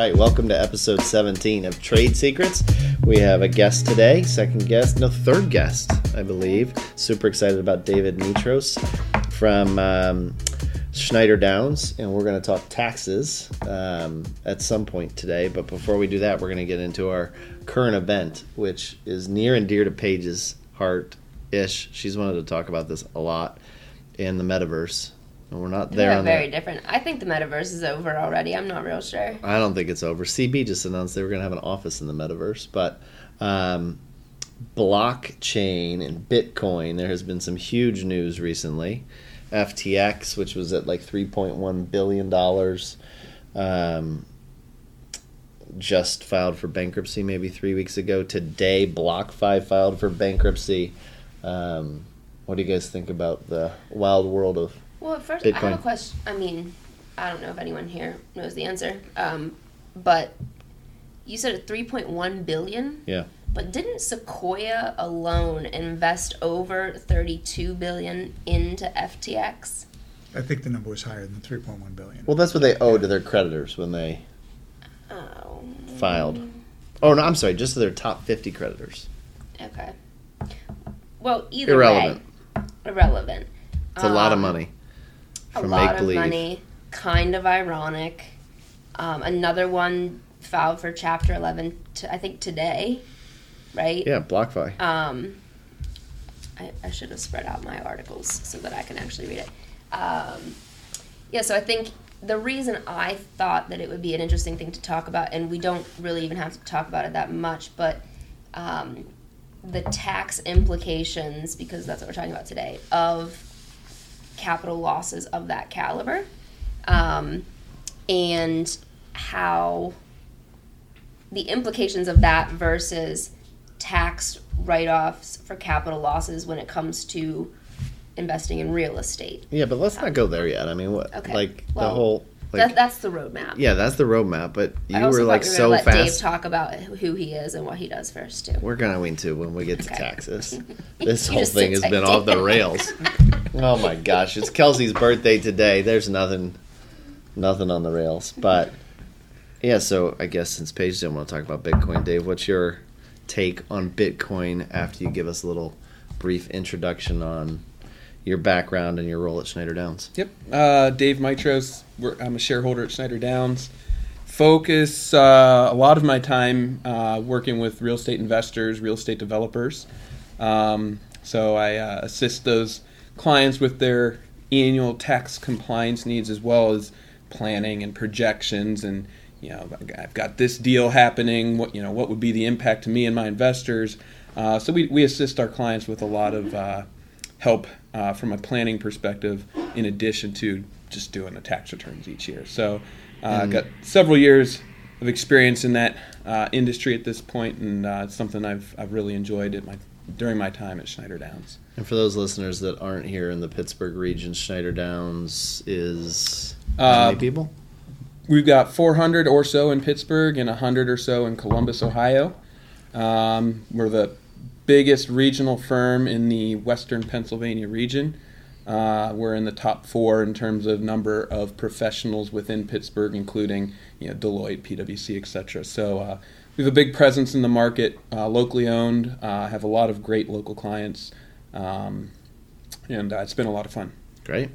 Right, welcome to episode 17 of Trade Secrets. We have a guest today, second guest, no, third guest, I believe. Super excited about David Mitros from um, Schneider Downs, and we're going to talk taxes um, at some point today. But before we do that, we're going to get into our current event, which is near and dear to Paige's heart ish. She's wanted to talk about this a lot in the metaverse. And we're not there They're very that. different. I think the metaverse is over already. I'm not real sure. I don't think it's over. CB just announced they were going to have an office in the metaverse, but um, blockchain and Bitcoin, there has been some huge news recently. FTX, which was at like $3.1 billion, um, just filed for bankruptcy maybe three weeks ago. Today, BlockFi filed for bankruptcy. Um, what do you guys think about the wild world of Well, at first, I have a question. I mean, I don't know if anyone here knows the answer, um, but you said a 3.1 billion. Yeah. But didn't Sequoia alone invest over 32 billion into FTX? I think the number was higher than 3.1 billion. Well, that's what they owe to their creditors when they Oh, filed. Oh no, I'm sorry, just to their top 50 creditors. okay. Well, either Irrelevant. way, irrelevant. It's a lot of Um, money a lot of money, kind of ironic. Um, another one filed for Chapter 11, to, I think today, right? Yeah, BlockFi. Um, I, I should have spread out my articles so that I can actually read it. Um, yeah, so I think the reason I thought that it would be an interesting thing to talk about, and we don't really even have to talk about it that much, but um, the tax implications, because that's what we're talking about today, of capital losses of that caliber, um, and how the implications of that versus tax write-offs for capital losses when it comes to investing in real estate. Yeah, but let's not go there yet. I mean, what Okay, like the whole like that, that's the roadmap. Yeah, that's the roadmap, but you were like we were so let Dave talk about who he is and what he does first too. We're going to win too when we get to Okay. taxes. This whole thing has been off the rails. Oh my gosh, it's Kelsey's birthday today. There's nothing nothing on the rails. But yeah, so I guess since Paige didn't want to talk about Bitcoin, Dave, what's your take on Bitcoin after you give us a little brief introduction on your background and your role at Schneider Downs? Yep. Uh, Dave Mitros. I'm a shareholder at Schneider Downs. Focus uh, a lot of my time uh, working with real estate investors, real estate developers. Um, so I uh, assist those clients with their annual tax compliance needs as well as planning and projections and you know I've got this deal happening what you know what would be the impact to me and my investors uh, so we, we assist our clients with a lot of uh, help uh, from a planning perspective in addition to just doing the tax returns each year so uh, I've got several years of experience in that uh, industry at this point and uh, it's something I've, I've really enjoyed at my during my time at Schneider Downs And for those listeners that aren't here in the Pittsburgh region, Schneider Downs is how Uh, many people? We've got 400 or so in Pittsburgh and 100 or so in Columbus, Ohio. Um, we're the biggest regional firm in the western Pennsylvania region. Uh, we're in the top four in terms of number of professionals within Pittsburgh, including you know, Deloitte, PwC, etc. So uh, we have a big presence in the market, uh, locally owned, uh, have a lot of great local clients, um, and uh, it's been a lot of fun. Great.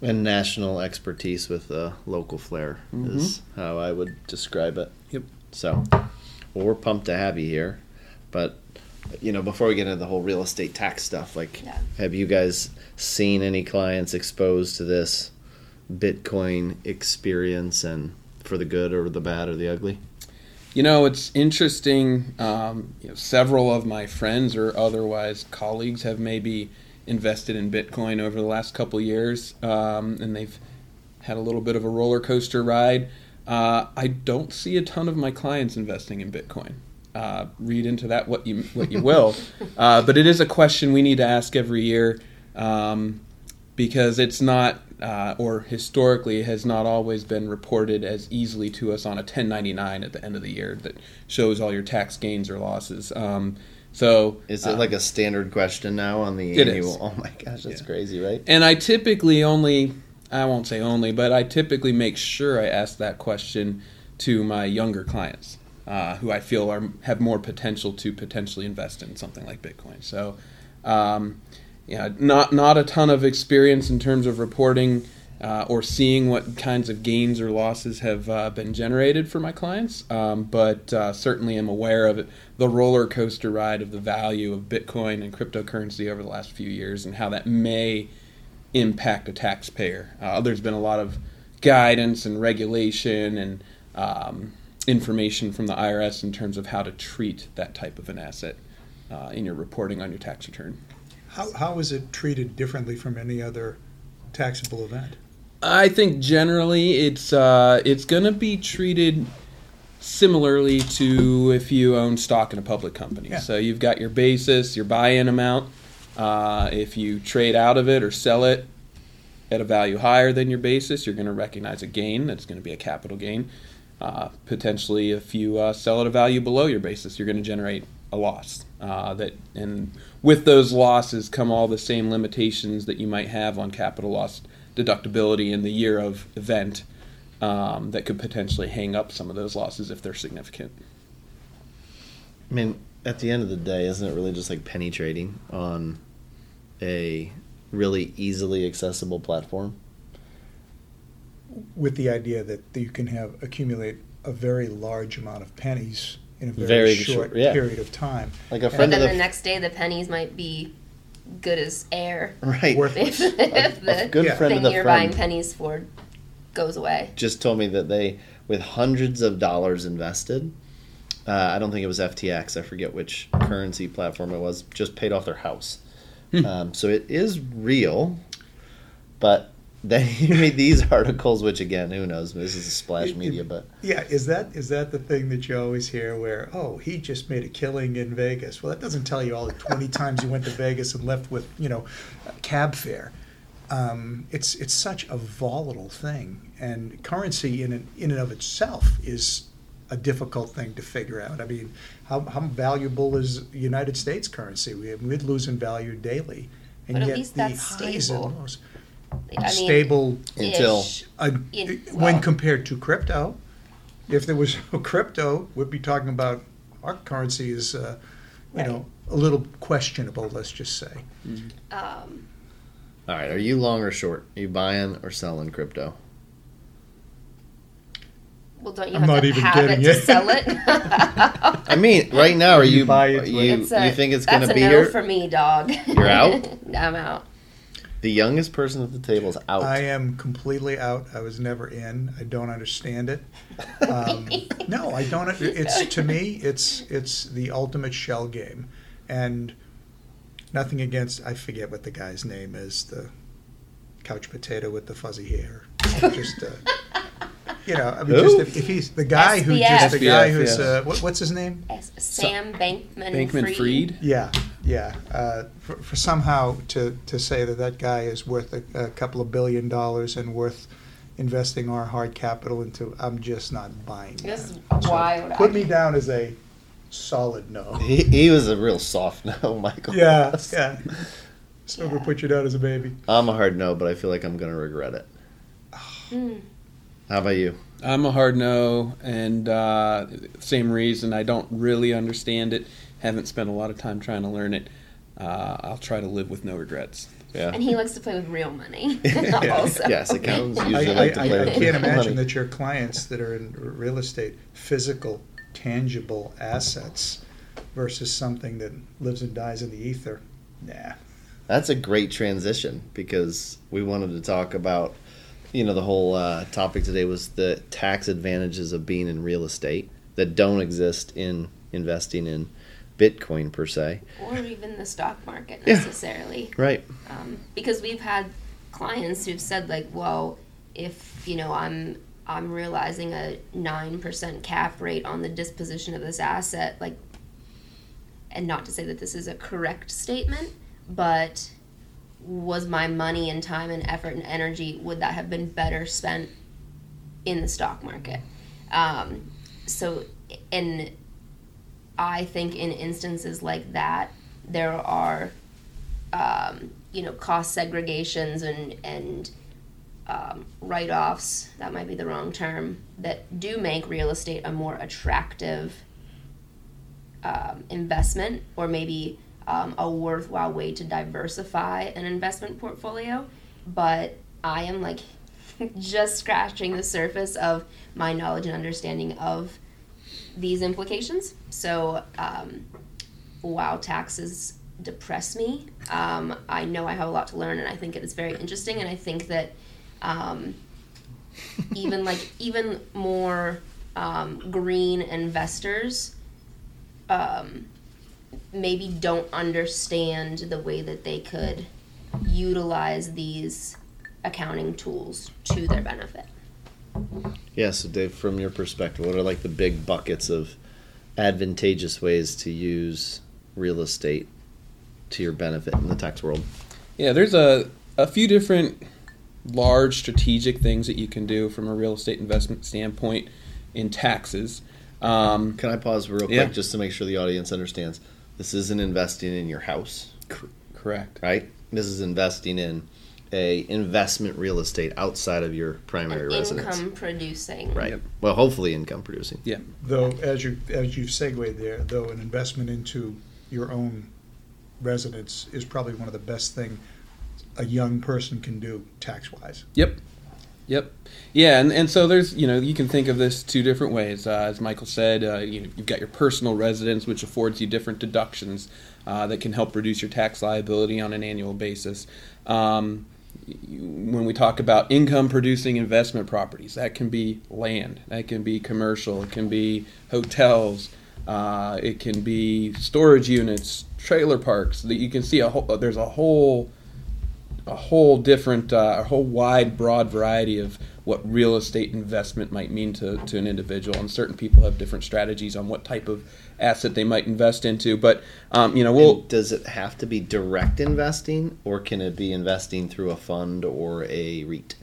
And national expertise with a local flair is how I would describe it. Yep. So, well, we're pumped to have you here. But, you know, before we get into the whole real estate tax stuff, like, Yeah. have you guys seen any clients exposed to this Bitcoin experience and for the good or the bad or the ugly? You know, it's interesting. Um, you know, several of my friends or otherwise colleagues have maybe invested in Bitcoin over the last couple years, um, and they've had a little bit of a roller coaster ride. Uh, I don't see a ton of my clients investing in Bitcoin. Uh, read into that what you what you will, uh, but it is a question we need to ask every year um, because it's not, uh, or historically has not always been reported as easily to us on a 1099 at the end of the year that shows all your tax gains or losses. Um, so Is it uh, like a standard question now on the annual? is. Oh my gosh, that's Yeah. crazy, right? and I typically only I won't say only, but I typically make sure I ask that question to my younger clients uh, who I feel are have more potential to potentially invest in something like Bitcoin. So, um, yeah, not not a ton of experience in terms of reporting uh, or seeing what kinds of gains or losses have uh, been generated for my clients, um, but uh, certainly am aware of it, the roller coaster ride of the value of Bitcoin and cryptocurrency over the last few years and how that may impact a taxpayer. Uh, there's been a lot of guidance and regulation and um, information from the IRS in terms of how to treat that type of an asset uh, in your reporting on your tax return. How, how is it treated differently from any other taxable event? I think generally it's uh, it's going to be treated similarly to if you own stock in a public company. Yeah. So you've got your basis, your buy-in amount. Uh, if you trade out of it or sell it at a value higher than your basis, you're going to recognize a gain. That's going to be a capital gain. Uh, potentially, if you uh, sell at a value below your basis, you're going to generate a loss. Uh, that and with those losses come all the same limitations that you might have on capital loss deductibility in the year of event um, that could potentially hang up some of those losses if they're significant. I mean, at the end of the day, isn't it really just like penny trading on a really easily accessible platform? With the idea that you can have accumulate a very large amount of pennies in a very, Very short short, yeah. period of time. Like a But friend then of the the next day, the pennies might be good as air. right, Worthless. If, if a the good Yeah. friend of thing the you're friend buying pennies for goes away. just told me that they, with hundreds of dollars invested, uh, I don't think it was FTX. I forget which currency platform it was. Just paid off their house. Um, so it is real, but then you read these articles, which again, who knows? This is a splash media, but Yeah, is that is that the thing that you always hear where, oh, he just made a killing in Vegas? Well, that doesn't tell you all the 20 times you went to Vegas and left with, you know, a cab fare. Um, it's it's such a volatile thing, and currency in and, in and of itself is a difficult thing to figure out. I mean, how, how valuable is United States currency? We we lose in value daily, and But at yet least the that's highs stable. and lows I mean, stable Until- ish. uh, In- when compared to crypto. If there was no crypto, we'd be talking about our currency is, uh, you know, a little questionable. Let's just say. Um, all right. Are you long or short? Are you buying or selling crypto? well, don't you I'm have not to even have kidding it you. to sell it? I mean, right now, are You you buy it, you, a- you think it's going to be a no here? for me, dog. You're out? I'm out. The youngest person at the table is out. I am completely out. I was never in. I don't understand it. Um, no, I don't. It's to me, it's it's the ultimate shell game, and nothing against. I forget what the guy's name is. The couch potato with the fuzzy hair. Just. Uh, you know, I mean, Who? just if, if he's the guy who just the SBF. guy who's yes. uh, what, what's his name? S- Sam Bankman, Bankman Fried. Freed. Yeah, yeah. Uh, for, for somehow to, to say that that guy is worth a, a couple of billion dollars and worth investing our hard capital into, I'm just not buying that. This is why would Put I? me down as a solid no. he, he was a real soft no, Michael. Yeah, yeah. So Yeah. we put you down as a baby. I'm a hard no, but I feel like I'm going to regret it. Mm. How about you? I'm a hard no, and uh, same reason I don't really understand it. Haven't spent a lot of time trying to learn it. Uh, I'll try to live with no regrets. Yeah. And he likes to play with real money. Also. Yes, accountants I, usually I, like to play I with can't money. imagine that your clients that are in real estate, physical, tangible assets versus something that lives and dies in the ether. Nah. That's a great transition because we wanted to talk about, you know, the whole uh, topic today was the tax advantages of being in real estate that don't exist in investing in Bitcoin per se. Or even the stock market Yeah. necessarily. Right. um, because we've had clients who've said like, well, if you know I'm I'm realizing a nine percent cap rate on the disposition of this asset, like, and not to say that this is a correct statement, but was my money and time and effort and energy would that have been better spent in the stock market? Um, so, and I think in instances like that, there are um, you know cost segregations and and um, write offs, that might be the wrong term, that do make real estate a more attractive um, investment or maybe um, a worthwhile way to diversify an investment portfolio. But I am like just scratching the surface of my knowledge and understanding of these implications. So, um, while taxes depress me, um, I know I have a lot to learn, and I think it is very interesting. And I think that um, even like even more um, green investors um, maybe don't understand the way that they could utilize these accounting tools to their benefit. Yeah, so Dave, from your perspective, what are like the big buckets of advantageous ways to use real estate to your benefit in the tax world? Yeah, there's a, a few different large strategic things that you can do from a real estate investment standpoint in taxes. Um, Can I pause real quick Yeah. just to make sure the audience understands? This isn't investing in your house, correct. right? This is investing in a investment real estate outside of your primary An residence. income producing. Right. Yep. Well, hopefully income producing. Yeah. Though, as you, as you've segued there, though, an investment into your own residence is probably one of the best thing a young person can do tax-wise. Yep. Yep. Yeah, and, and so there's you know you can think of this two different ways. Uh, as Michael said, uh, you know, you've got your personal residence, which affords you different deductions uh, that can help reduce your tax liability on an annual basis. Um, you- when we talk about income producing investment properties, that can be land, that can be commercial, it can be hotels, uh, it can be storage units, trailer parks. That you can see a whole. There's a whole a whole different, uh, a whole wide, broad variety of what real estate investment might mean to, to an individual. And certain people have different strategies on what type of asset they might invest into. But, um, you know, we'll. Does it have to be direct investing, or can it be investing through a fund or a REIT?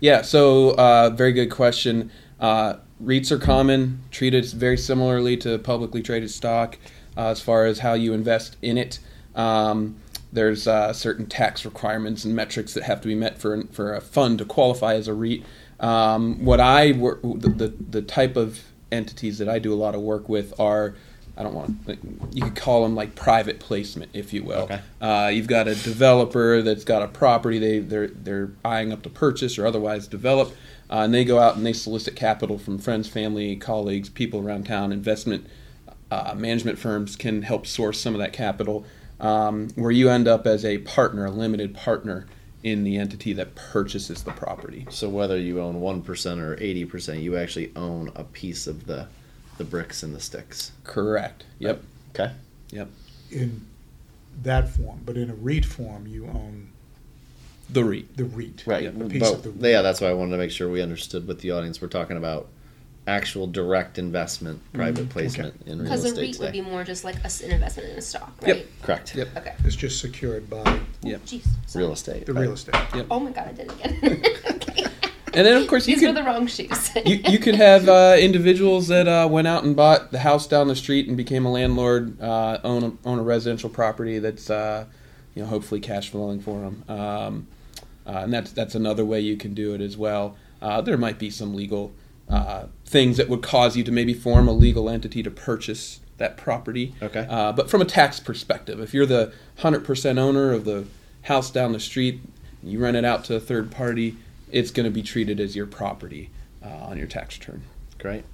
Yeah, so uh, very good question. Uh, REITs are common, treated very similarly to publicly traded stock uh, as far as how you invest in it. Um, there's uh, certain tax requirements and metrics that have to be met for for a fund to qualify as a REIT. Um, what I work, the, the the type of entities that I do a lot of work with are. I don't want. You could call them like private placement, if you will. Okay. Uh, you've got a developer that's got a property they they're they're eyeing up to purchase or otherwise develop, uh, and they go out and they solicit capital from friends, family, colleagues, people around town. Investment uh, management firms can help source some of that capital, um, where you end up as a partner, a limited partner in the entity that purchases the property. So whether you own one percent or eighty percent, you actually own a piece of the the bricks and the sticks. Correct. Yep. Okay. Yep. in that form, but in a REIT form, you own The REIT. the REIT. Right. A piece But- of the REIT. yeah, that's why I wanted to make sure we understood with the audience. We're talking about actual direct investment, mm-hmm. private placement in real estate. Because a estate REIT would be more just like an investment in a stock, right? Yep. right? Correct. Yep. Okay. It's just secured by Yep. Jeez. sorry. Real estate. the right. real estate. Oh my god, I did it again. okay. And then of course you These could were the wrong shoes. you, you could have uh, individuals that uh, went out and bought the house down the street and became a landlord, uh, own a, own a residential property that's uh, you know hopefully cash flowing for them, um, uh, and that's that's another way you can do it as well. Uh, there might be some legal uh, things that would cause you to maybe form a legal entity to purchase that property. Okay. Uh, but from a tax perspective, if you're the hundred percent owner of the house down the street, you rent it out to a third party, it's going to be treated as your property uh, on your tax return. Great.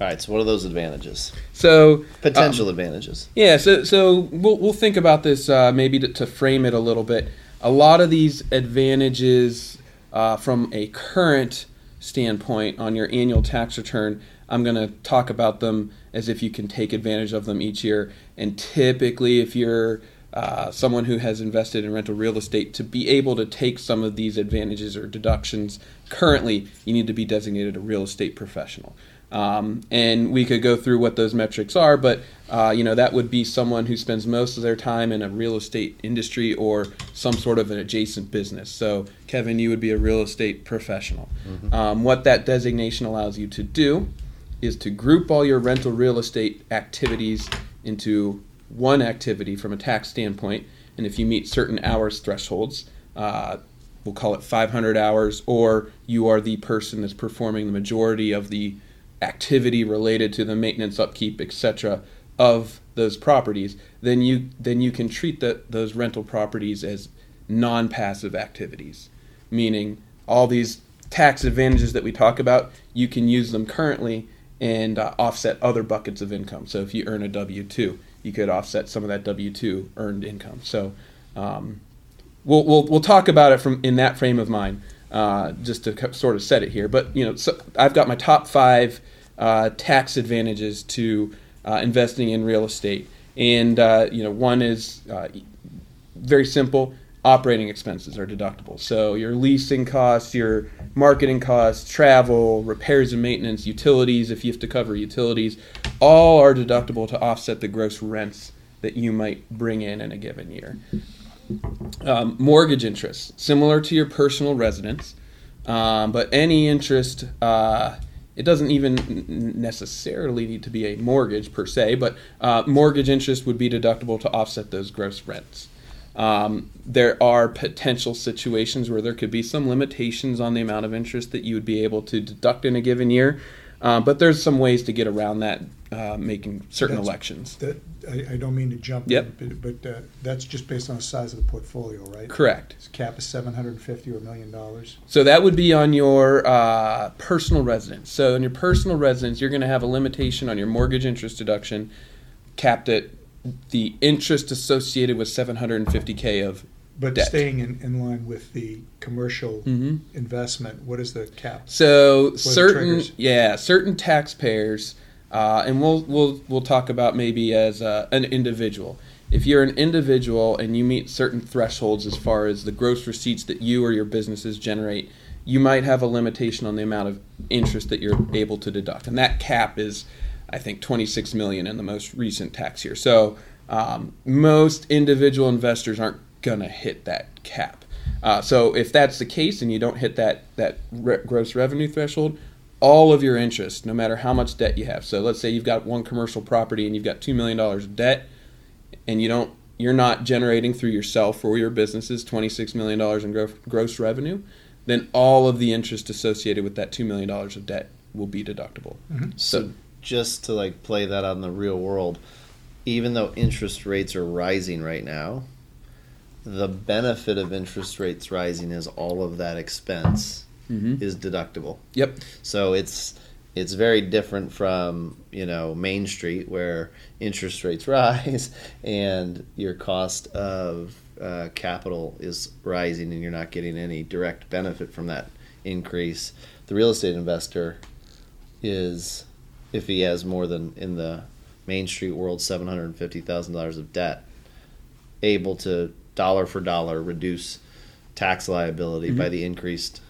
All right. So what are those advantages? So Potential um, advantages. yeah, so so we'll we'll think about this uh, maybe to, to frame it a little bit. A lot of these advantages uh, from a current standpoint on your annual tax return, I'm going to talk about them as if you can take advantage of them each year. And typically, if you're uh, someone who has invested in rental real estate, to be able to take some of these advantages or deductions currently, you need to be designated a real estate professional. Um, and we could go through what those metrics are, but uh, you know that would be someone who spends most of their time in a real estate industry or some sort of an adjacent business. So, Kevin, you would be a real estate professional. Um, what that designation allows you to do is to group all your rental real estate activities into one activity from a tax standpoint, and if you meet certain hours thresholds, uh, we'll call it 500 hours, or you are the person that's performing the majority of the activity related to the maintenance, upkeep, etc. of those properties, then you then you can treat the, those rental properties as non-passive activities, meaning all these tax advantages that we talk about, you can use them currently and uh, offset other buckets of income. So if you earn a W two, you could offset some of that W two earned income. So um, we'll, we'll we'll talk about it from in that frame of mind, uh, just to sort of set it here. But you know, so I've got my top five uh, tax advantages to uh, investing in real estate, and uh, you know, one is uh, very simple. Operating expenses are deductible. So your leasing costs, your marketing costs, travel, repairs and maintenance, utilities, if you have to cover utilities, all are deductible to offset the gross rents that you might bring in in a given year. Um, mortgage interest, similar to your personal residence, um, but any interest, uh, it doesn't even necessarily need to be a mortgage per se, but uh, mortgage interest would be deductible to offset those gross rents. Um, there are potential situations where there could be some limitations on the amount of interest that you would be able to deduct in a given year, uh, but there's some ways to get around that, uh, making certain That's- elections. That, I, I don't mean to jump. Yep. in, But, but uh, that's just based on the size of the portfolio, right? Correct. Its cap is seven hundred and fifty or a million dollars. So that would be on your uh, personal residence. So in your personal residence, you're going to have a limitation on your mortgage interest deduction, capped at the interest associated with 750k of. But Debt. staying in, in line with the commercial Mhm. investment, what is the cap? So certain, yeah, certain taxpayers, uh, and we'll we'll we'll talk about maybe as uh, an individual. If you're an individual and you meet certain thresholds as far as the gross receipts that you or your businesses generate, you might have a limitation on the amount of interest that you're able to deduct, and that cap is, I think, 26 million in the most recent tax year. So um, most individual investors aren't gonna hit that cap. Uh, so if that's the case and you don't hit that that re- gross revenue threshold, all of your interest, no matter how much debt you have. So let's say you've got one commercial property and you've got two million dollars of debt, and you don't you're not generating through yourself or your businesses twenty six million dollars in gro- gross revenue, then all of the interest associated with that two million dollars of debt will be deductible. So just to like play that out in the real world, even though interest rates are rising right now, the benefit of interest rates rising is all of that expense Mm-hmm. is deductible. Yep. So it's it's very different from you know Main Street where interest rates rise and your cost of uh, capital is rising and you're not getting any direct benefit from that increase. The real estate investor is if he has more than in the Main Street world seven hundred and fifty thousand dollars of debt, able to dollar for dollar reduce tax liability by the increased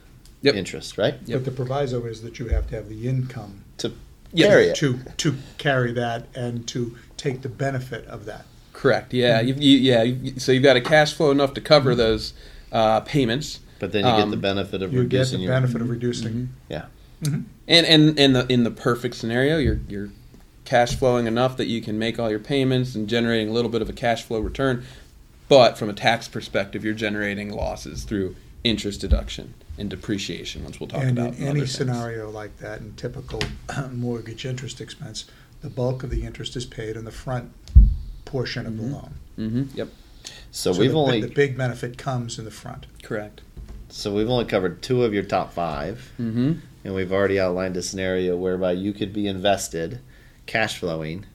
Yep. interest, right? Yep. But the proviso is that you have to have the income To Yes. carry it. to, to carry that and to take the benefit of that. Correct. Yeah. You, you, yeah. You, so you've got a cash flow enough to cover those uh, payments. But then you get the Um, benefit of You get reducing the your benefit of reducing. yeah. Mhm. And and in the in the perfect scenario, you're you're cash flowing enough that you can make all your payments and generating a little bit of a cash flow return. But from a tax perspective, you're generating losses through interest deduction and depreciation, which we'll talk And about. in other any things. scenario like that, in typical mortgage interest expense, the bulk of the interest is paid in the front portion of the loan. Mm-hmm. Yep. So, So we've the, only the big benefit comes in the front. Correct. so we've only covered two of your top five, Mm-hmm. And we've already outlined a scenario whereby you could be invested, cash flowing,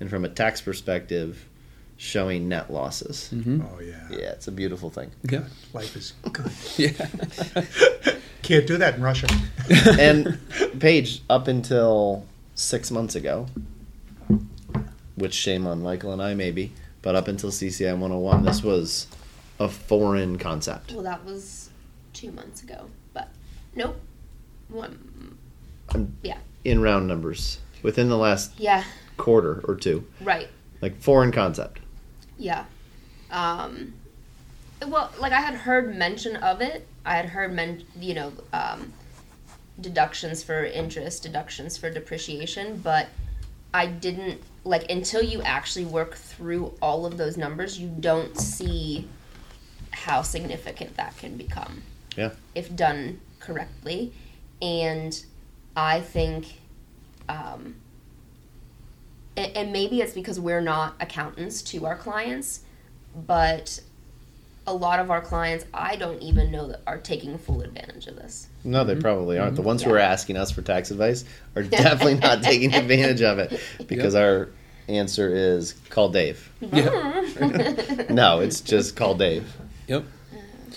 and from a tax perspective, showing net losses. Mm-hmm. Oh yeah. Yeah, it's a beautiful thing. Yeah. Life is good. Yeah. Can't do that in Russia. and Paige, up until six months ago, which shame on Michael and I maybe, but up until CCI 101, this was a foreign concept. Well, that was two months ago, but nope. One, Um, yeah, In round numbers, within the last yeah, quarter or two, right, like foreign concept. yeah. Um, well, like I had heard mention of it. I had heard men, you know, um, deductions for interest, deductions for depreciation, but I didn't like until you actually work through all of those numbers, you don't see how significant that can become. Yeah. if done correctly. And I think, um, and, and maybe it's because we're not accountants to our clients, but a lot of our clients, I don't even know that are taking full advantage of this. No, they probably aren't. The ones who are asking us for tax advice are definitely not taking advantage of it because our answer is call Dave. Yeah. No, it's just call Dave. Yep.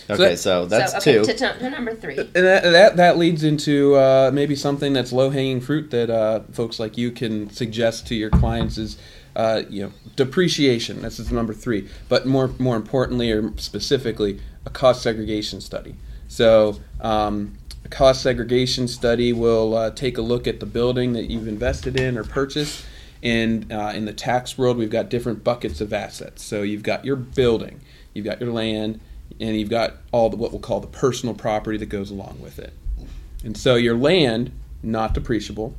Okay, so that's so, okay, two. To, to, to number three. And that, that, that leads into uh, maybe something that's low hanging fruit that uh, folks like you can suggest to your clients is, uh, you know, depreciation. This is number three. But more more importantly or specifically, a cost segregation study. So um, a cost segregation study will uh, take a look at the building that you've invested in or purchased. And uh, in the tax world, we've got different buckets of assets. So you've got your building, you've got your land, and you've got all the, what we'll call the personal property that goes along with it. And so your land, not depreciable.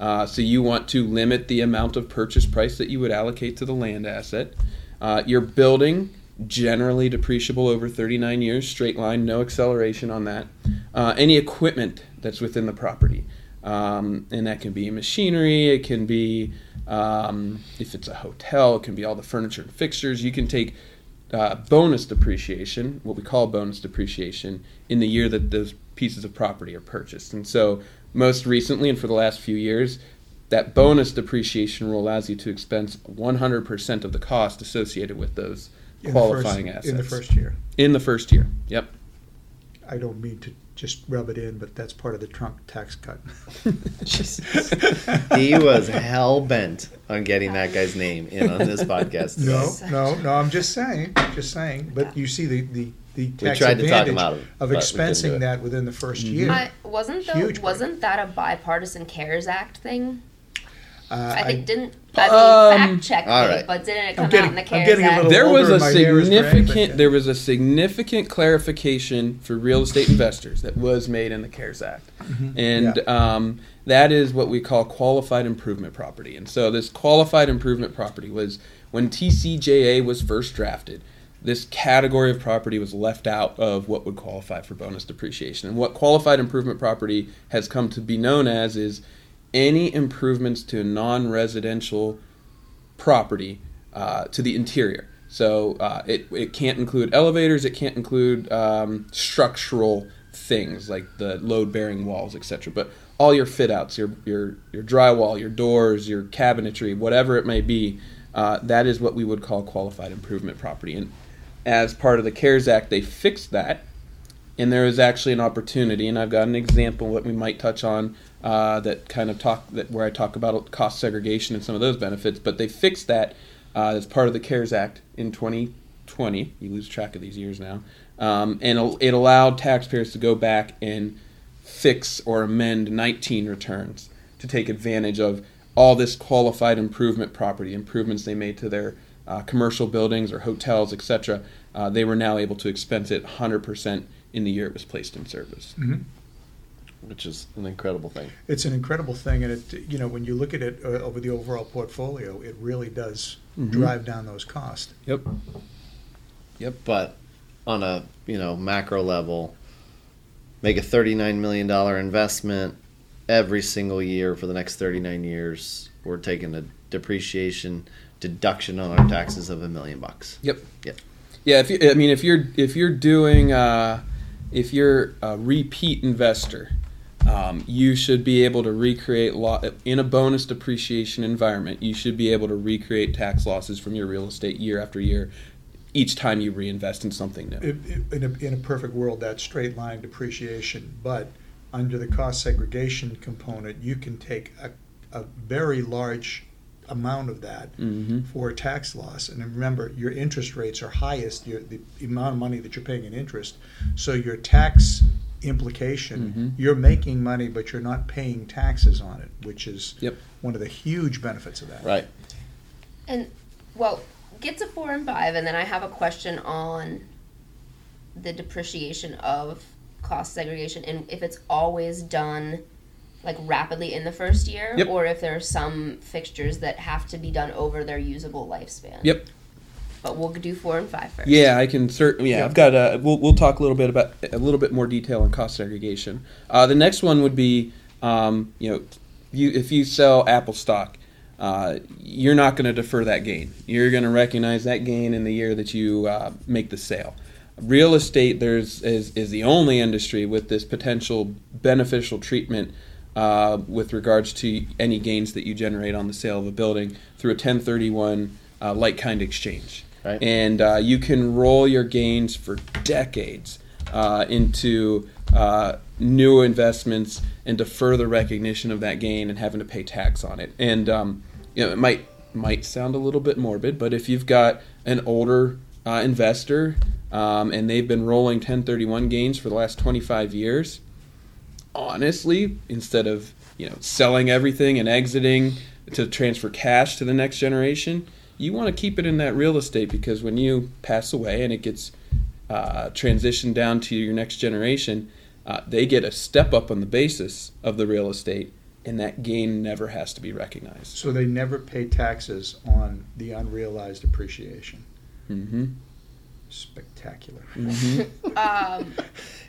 Uh, so you want to limit the amount of purchase price that you would allocate to the land asset. Uh, your building, generally depreciable over 39 years, straight line, no acceleration on that. Uh, any equipment that's within the property. Um, and that can be machinery, it can be, um, if it's a hotel, it can be all the furniture and fixtures. You can take uh, bonus depreciation, what we call bonus depreciation, in the year that those pieces of property are purchased. And so, most recently, and for the last few years, that bonus depreciation rule allows you to expense 100% of the cost associated with those In qualifying first- assets In the first year. In the first year. Yep. I don't mean to just rub it in, but that's part of the Trump tax cut. he was hell bent on getting that guy's name in on this podcast. No, no, no, I'm just saying, just saying, but you see the, the, the tax tried to talk him advantage out of it, but we couldn't do expensing that within the first Mhm. year. I, wasn't though, wasn't that a bipartisan CARES Act thing? Uh, I think I- didn't. I mean, Um, fact check all me, right. but didn't it I'm come getting- out in the I'm CARES getting a Act? little there was a and my hair is gray, but, significant there was a significant clarification for real estate investors that was made in the CARES Act, and um, that is what we call qualified improvement property. And so this qualified improvement property was when TCJA was first drafted. This category of property was left out of what would qualify for bonus depreciation. And what qualified improvement property has come to be known as is any improvements to non-residential property uh, to the interior. So uh, it, it can't include elevators, it can't include um, structural things like the load bearing walls, etc. But all your fit outs, your, your, your drywall, your doors, your cabinetry, whatever it may be, uh, that is what we would call qualified improvement property. And as part of the CARES Act, they fixed that. And there is actually an opportunity, and I've got an example that we might touch on uh, that kind of talk that where I talk about cost segregation and some of those benefits. But they fixed that uh, as part of the CARES Act in 2020. You lose track of these years now, um, and it allowed taxpayers to go back and fix or amend 19 returns to take advantage of all this qualified improvement property improvements they made to their uh, commercial buildings or hotels, etc. Uh, they were now able to expense it 100% in the year it was placed in service. Mhm. Which is an incredible thing. It's an incredible thing, and it, you know, when you look at it uh, over the overall portfolio, it really does Mhm. drive down those costs. Yep. Yep. But on a you know macro level, make a thirty nine million dollar investment every single year for the next thirty nine years. We're taking a depreciation deduction on our taxes of a million bucks. Yep. Yep. Yeah. If you, I mean, if you're if you're doing uh, if you're a repeat investor, um, you should be able to recreate in a bonus depreciation environment. You should be able to recreate tax losses from your real estate year after year, each time you reinvest in something new. It- In a, in a perfect world, that's straight line depreciation, but under the cost segregation component, you can take a, a very large amount of that hmm for tax loss. And remember, your interest rates are highest, your, the amount of money that you're paying in interest. So your tax implication, Mhm. you're making money, but you're not paying taxes on it, which is Yep. one of the huge benefits of that. Right. And well, get to four and five, and then I have a question on the depreciation of cost segregation and if it's always done like rapidly in the first year, Yep. or if there are some fixtures that have to be done over their usable lifespan. Yep. but we'll do four and five first. Yeah, I can certainly. Yeah, Yeah. I've got a. We'll, we'll talk a little bit about a little bit more detail on cost segregation. Uh, the next one would be, um, you know, you if you sell Apple stock, uh, you're not going to defer that gain. You're going to recognize that gain in the year that you uh, make the sale. Real estate, there's is, is the only industry with this potential beneficial treatment uh, with regards to any gains that you generate on the sale of a building through a 1031 uh, like kind exchange Right. and uh, you can roll your gains for decades uh, into uh, new investments and defer the recognition of that gain and having to pay tax on it. And um, you know, it might might sound a little bit morbid, but if you've got an older uh, investor um, and they've been rolling 1031 gains for the last 25 years, honestly, instead of you know selling everything and exiting to transfer cash to the next generation, you want to keep it in that real estate because when you pass away and it gets uh, transitioned down to your next generation, uh, they get a step up on the basis of the real estate, and that gain never has to be recognized. So they never pay taxes on the unrealized appreciation. mm-hmm Spectacular. mm-hmm. Um,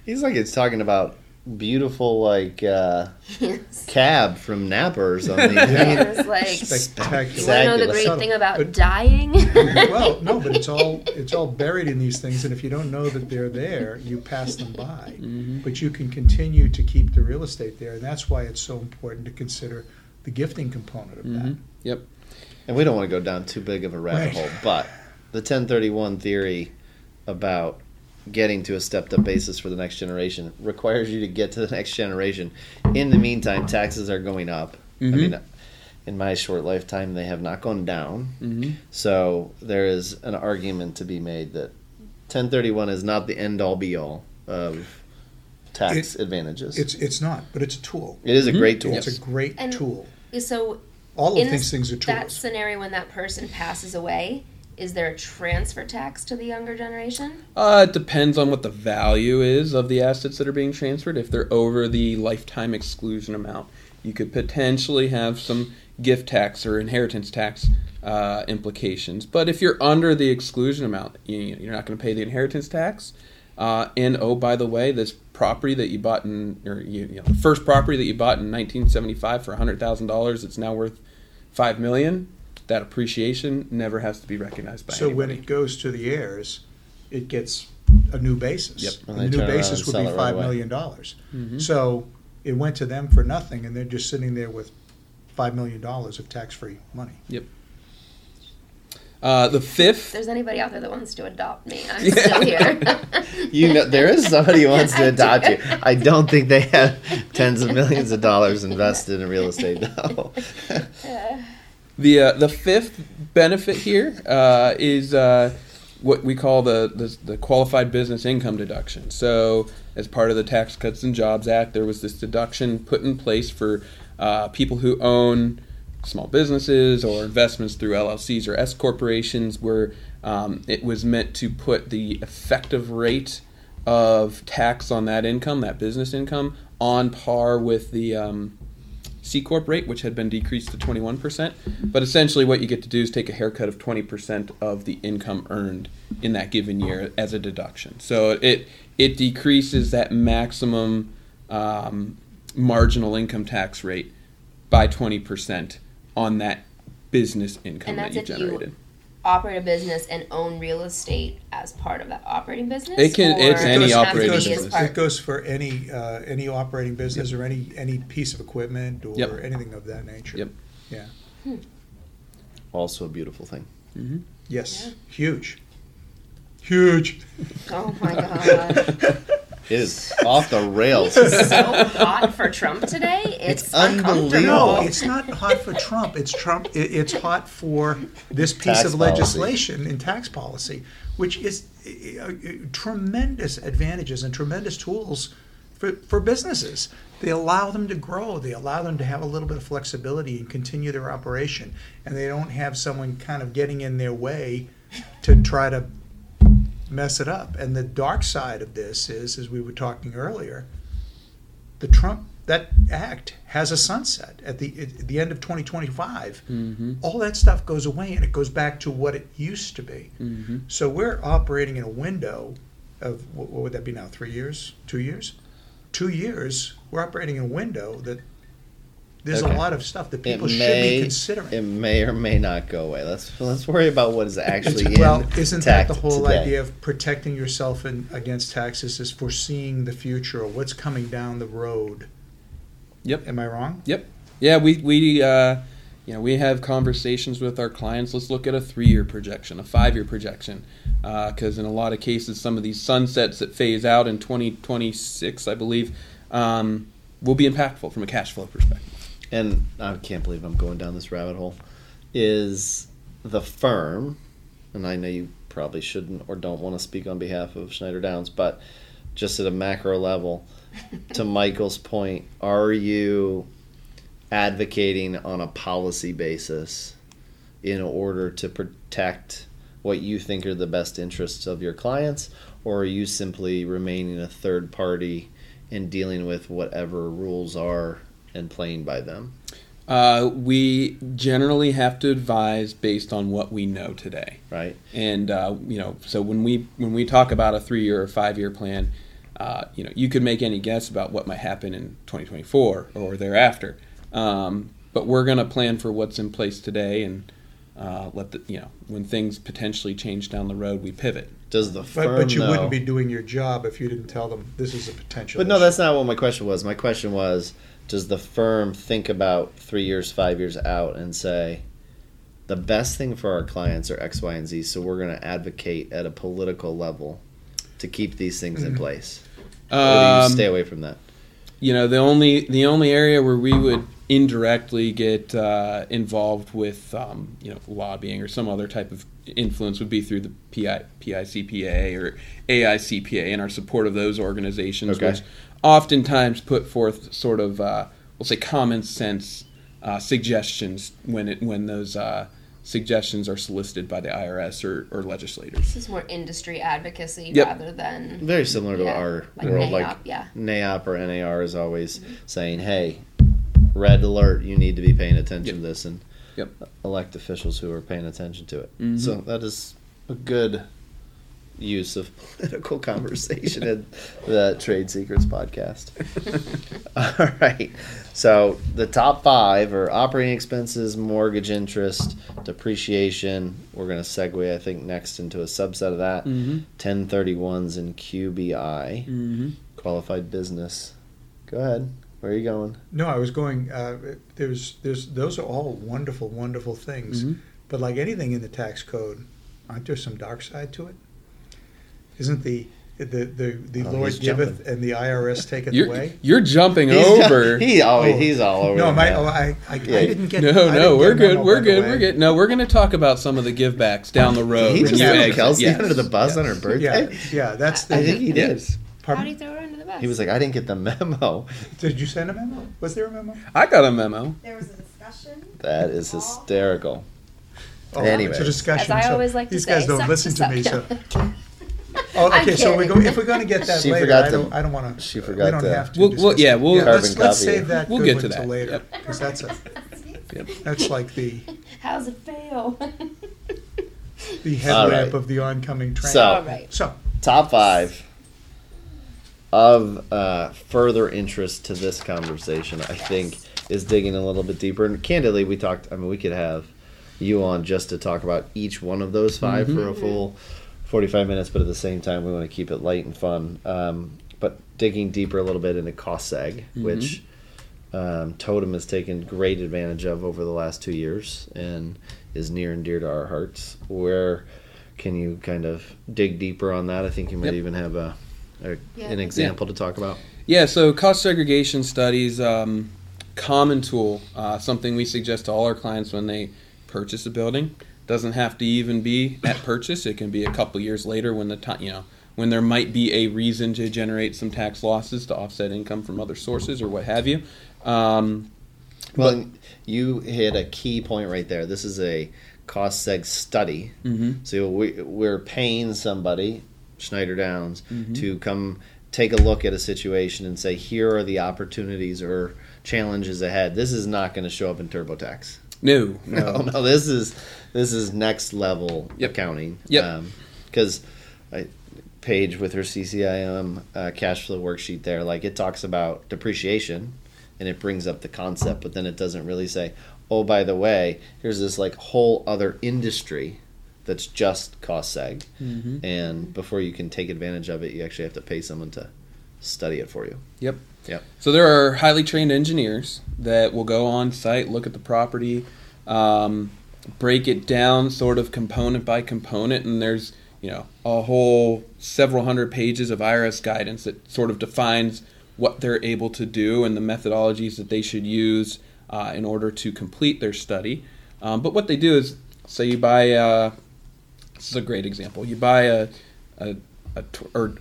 He's like it's talking about beautiful like uh, yes. cab from Napa or something. It was like, Spectacular. you know the great thing about But- dying? well, no, but it's all it's all buried in these things, and if you don't know that they're there, you pass them by. hmm But you can continue to keep the real estate there, and that's why it's so important to consider the gifting component of that. hmm Yep. And we don't want to go down too big of a rabbit Right. hole, but the 1031 theory about getting to a stepped up basis for the next generation requires you to get to the next generation. In the meantime, taxes are going up. I Mhm. mean, in my short lifetime, they have not gone down. hmm So there is an argument to be made that 1031 is not the end all be all of tax advantages. It's it's not, but it's a tool. it is a Mhm. great tool. It's a great And- tool. so, All of these things are tools. that scenario, when that person passes away, is there a transfer tax to the younger generation? Uh, it depends on what the value is of the assets that are being transferred. If they're over the lifetime exclusion amount, you could potentially have some gift tax or inheritance tax uh, implications. But if you're under the exclusion amount, you, you're not going to pay the inheritance tax. Uh, and oh, by the way, this property that you bought in, or you, you know, the first property that you bought in 1975 for $100,000, it's now worth five million. That appreciation never has to be recognized by So when it goes to the heirs, it gets a new basis. Yep. And And the new basis would be it right five away. million dollars. Mhm. So it went to them for nothing, and they're just sitting there with five million dollars of tax-free money. Uh, the If fifth there's anybody out there that wants to adopt me, I'm still here. You know, there is somebody who wants to adopt you. I don't think they have tens of millions of dollars invested in real estate, though. The uh, the fifth benefit here uh, is uh, what we call the, the the qualified business income deduction. So, as part of the Tax Cuts and Jobs Act, there was this deduction put in place for uh, people who own small businesses or investments through LLCs or S corporations, where um, it was meant to put the effective rate of tax on that income, that business income, on par with the um, C corp rate, which had been decreased to 21%. But essentially, what you get to do is take a haircut of 20% of the income earned in that given year as a deduction. So it it decreases that maximum um, marginal income tax rate by 20% on that business income that you if you- generated. Operate a business and own real estate as part of that operating business. It can- or it's does any it operating goes, business. part- It goes for any uh, any operating business or any any piece of equipment or Yep. anything of that nature. Yep. Yeah. also, a beautiful thing. hmm Yes. Huge. Huge. Oh my god. It is off the rails. It's so hot for Trump today. It's, It's unbelievable. No, it's not hot for Trump. It's Trump. It, it's hot for this piece Tax of policy. legislation in tax policy, which is uh, uh, tremendous advantages and tremendous tools for, for businesses. They allow them to grow. They allow them to have a little bit of flexibility and continue their operation, and they don't have someone kind of getting in their way to try to mess it up. And the dark side of this is, as we were talking earlier, the Trump that act has a sunset at the at the end of 2025. Mm-hmm. All that stuff goes away and it goes back to what it used to be. Mm-hmm. So we're operating in a window of what, what would that be now? Three years? Two years? Two years. We're operating in a window that there's Okay. a lot of stuff that It people should may, be considering. it may or may not go away. Let's let's worry about what is actually well, in isn't that the whole today. idea of protecting yourself in, against taxes? Is foreseeing the future or what's coming down the road? Yep. Am I wrong? Yep. Yeah, we we uh, you know we have conversations with our clients. Let's look at a three-year projection, a five-year projection, because in a lot of cases, some of these sunsets that phase out in 2026, I believe, um, will be impactful from a cash flow perspective. And I can't believe I'm going down this rabbit hole, is the firm, and I know you probably shouldn't or don't want to speak on behalf of Schneider Downs, but just at a macro level, to Michael's point, are you advocating on a policy basis in order to protect what you think are the best interests of your clients, or are you simply remaining a third party and dealing with whatever rules are and playing by them? Uh, we generally have to advise based on what we know today. Right? And uh, you know, so when we when we talk about a three-year or five-year plan, uh, you know, you could make any guess about what might happen in 2024 or thereafter. Um, but we're going to plan for what's in place today, and uh, let the you know when things potentially change down the road, we pivot. Does the But, firm but you know? wouldn't be doing your job if you didn't tell them this is a potential. But no, issue. that's not what my question was. My question was, does the firm think about three years, five years out, and say, the best thing for our clients are X, Y, and Z, so we're going to advocate at a political level to keep these things in Mhm. place, or do you Um, stay away from that? you know the only the only area where we would indirectly get uh, involved with um, you know lobbying or some other type of influence would be through the PI, PICPA or AICPA and our support of those organizations, Okay. which oftentimes put forth sort of uh, we'll say common sense uh, suggestions when it when those uh, suggestions are solicited by the IRS or, or legislators. This is more industry advocacy Yep. rather than Very similar to yeah, our like world, NAIOP, like yeah. NAIOP or NAR is always saying, hey, red alert, you need to be paying attention Yep. to this, and Yep. elect officials who are paying attention to it. Mhm. So that is a good use of political conversation in the Trade Secrets podcast. All right. So the top five are operating expenses, mortgage interest, depreciation. We're going to segue, I think, next into a subset of that. Mm-hmm. 1031s and QBI, Mm-hmm. qualified business. Go ahead. Where are you going? No, I was going. Uh, there's, there's, those are all wonderful, wonderful things. Mhm. But like anything in the tax code, aren't there some dark side to it? Isn't the the the, the Oh, Lord he's giveth jumping. and the IRS taketh You're, away? you're jumping He's over. he always, Oh. he's all over. No, my, oh, I, I, Yeah. I didn't get. No, no, we're good. We're good. way. We're good. No, we're going to talk about some of the givebacks down the road. He just you throw exit. Kelsey Yes. under the bus on her birthday? yeah, yeah that's the. I think he did. Yes. How Pardon? do you throw her under the bus? He was like, I didn't get the memo. Did you send a memo? Was there a memo? I got a memo. There was a discussion. That is hysterical. Oh, Anyways. it's a discussion. As I so always like to these say, guys don't listen to me. So, oh, I'm okay. So we go. kidding. If we're going to get that She later, forgot I to- don't. I don't want to. she We forgot don't to- have to. We'll- we'll- discuss yeah, we'll- let's, Carbon let's copy. save that. We'll good get one to till that. later Yep. because that's a Yep. that's like the How's it fail? the headlamp right. of the oncoming train. So- All right. so Top five of uh, further interest to this conversation, I think, is digging a little bit deeper. And candidly, we talked. I mean, we could have you on just to talk about each one of those 5 for a full forty-five minutes, but at the same time, we want to keep it light and fun. Um, but digging deeper a little bit into cost seg, which um, Totum has taken great advantage of over the last two years and is near and dear to our hearts. Where can you kind of dig deeper on that? I think you might Yep. even have a, a Yeah. an example to talk about. Yeah, so cost segregation studies, um, common tool, uh, something we suggest to all our clients when they purchase a building. Doesn't have to even be at purchase. It can be a couple years later when the time, you know, when there might be a reason to generate some tax losses to offset income from other sources or what have you. Um, Well, you hit a key point right there. This is a cost seg study. mhm. So we, we're paying somebody, Schneider Downs, Mhm. to come take a look at a situation and say, here are the opportunities or challenges ahead. This is not going to show up in TurboTax. No, No, no, this is this is next level Yep. accounting. Yep. Because I Paige with her CCIM uh, cash flow worksheet there, like it talks about depreciation, and it brings up the concept, but then it doesn't really say, oh, by the way, here's this like whole other industry that's just cost seg, Mm-hmm. and before you can take advantage of it, you actually have to pay someone to study it for you. Yep. Yep. So there are highly trained engineers that will go on site, look at the property, um, break it down sort of component by component, and there's you know a whole several hundred pages of IRS guidance that sort of defines what they're able to do and the methodologies that they should use uh, in order to complete their study. Um, but what they do is, say you buy, uh, this is a great example. You buy a a or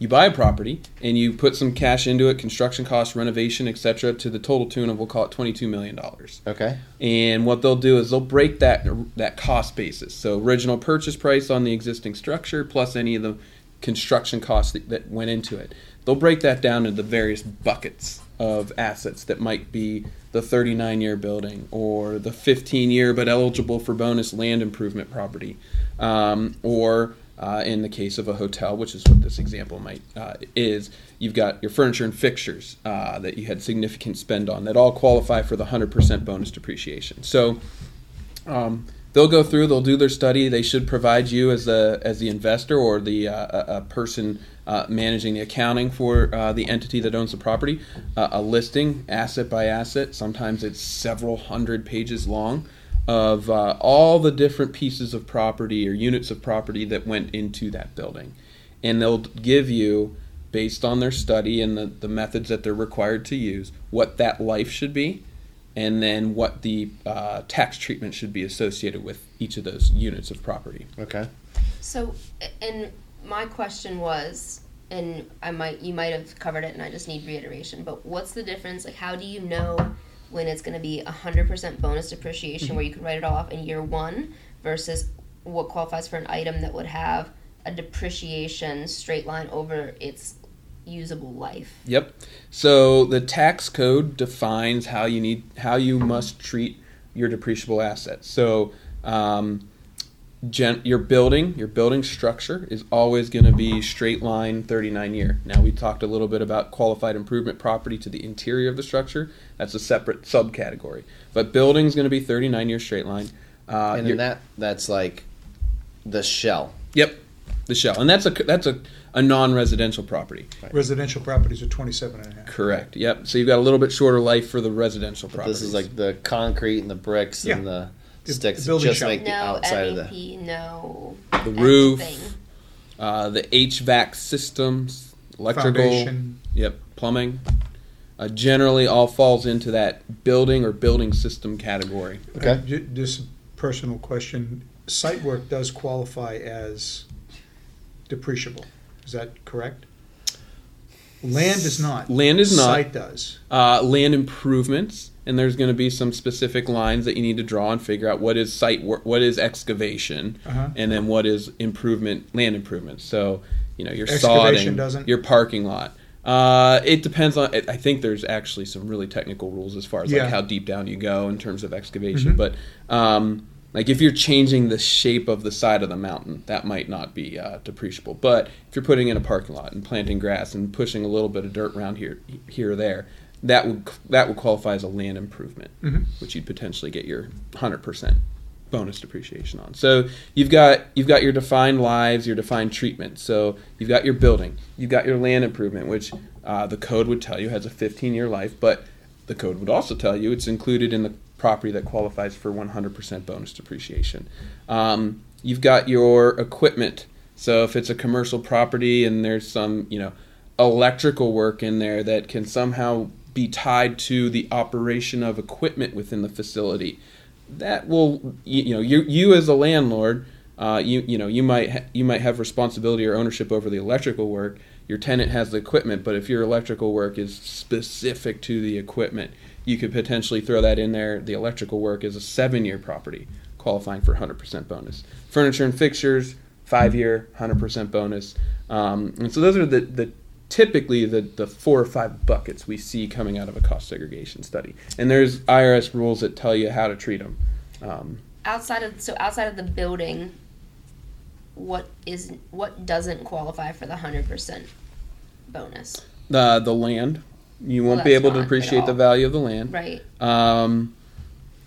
you buy a property and you put some cash into it, construction costs, renovation, etc., to the total tune of we'll call it twenty-two million dollars. Okay. And what they'll do is they'll break that that cost basis. So original purchase price on the existing structure plus any of the construction costs that, that went into it. They'll break that down into the various buckets of assets that might be the 39 year building or the 15 year but eligible for bonus land improvement property, um, or uh, in the case of a hotel, which is what this example might uh, is, you've got your furniture and fixtures uh, that you had significant spend on that all qualify for the 100% bonus depreciation. So um, they'll go through, they'll do their study. They should provide you as a as the investor or the uh, a, person uh, managing the accounting for uh, the entity that owns the property, a listing asset by asset. Sometimes it's several hundred pages long of uh, all the different pieces of property or units of property that went into that building, and they'll give you. Based on their study and the, the methods that they're required to use, what that life should be, and then what the uh, tax treatment should be associated with each of those units of property. Okay. So, and my question was, and I might you might have covered it, and I just need reiteration. But what's the difference? Like, how do you know when it's going to be hundred percent bonus depreciation, where you can write it off in year one, versus what qualifies for an item that would have a depreciation straight line over its usable life? Yep. So the tax code defines how you need how you must treat your depreciable assets. So um, gen, your building, your building structure is always going to be straight line 39 year. Now we talked a little bit about qualified improvement property to the interior of the structure. That's a separate subcategory. But building's going to be 39 year straight line. Uh, And your- in that, that's like the shell. Yep, the shell, and that's a that's a, a non-residential property. Residential properties are 27 and a half. Correct. Yep. So you've got a little bit shorter life for the residential properties. This is like the concrete and the bricks and Yeah. the The- sticks the building just shell. make the No outside of the. No the roof, uh, the HVAC systems, electrical. Foundation. Yep. Plumbing. Uh, generally, all falls into that building or building system category. Okay. Uh, ju- Just a personal question. Site work does qualify as depreciable. Is that correct? Land is not. Land is not. Site does. uh, land improvements, and there's going to be some specific lines that you need to draw and figure out what is site work, what is excavation, Uh-huh. and then what is improvement, land improvement. So you know, your Excavation sodding, doesn't? your parking lot. Uh, it depends on. I think there's actually some really technical rules as far as Yeah. like how deep down you go in terms of excavation. Mhm. But um, like if you're changing the shape of the side of the mountain, that might not be uh, depreciable. But if you're putting in a parking lot and planting grass and pushing a little bit of dirt around here, here or there, that would that would qualify as a land improvement, Mhm. which you'd potentially get your hundred percent bonus depreciation on. So you've got you've got your defined lives, your defined treatment. So you've got your building, you've got your land improvement, which uh, the code would tell you has a 15 year life, but the code would also tell you it's included in the property that qualifies for 100% bonus depreciation. Um, you've got your equipment. So if it's a commercial property and there's some, you know, electrical work in there that can somehow be tied to the operation of equipment within the facility, that will, you, you know, you you as a landlord, uh, you you know, you might ha- you might have responsibility or ownership over the electrical work. Your tenant has the equipment, but if your electrical work is specific to the equipment, you could potentially throw that in there. The electrical work is a seven-year property, qualifying for 100% bonus. Furniture and fixtures, five-year, 100% bonus. Um, and so those are the, the typically the, the four or five buckets we see coming out of a cost segregation study. And there's IRS rules that tell you how to treat them. Um, outside of so outside of the building what is what doesn't qualify for the 100% bonus the, the land, you won't Well, be able to appreciate the value of the land. right Um,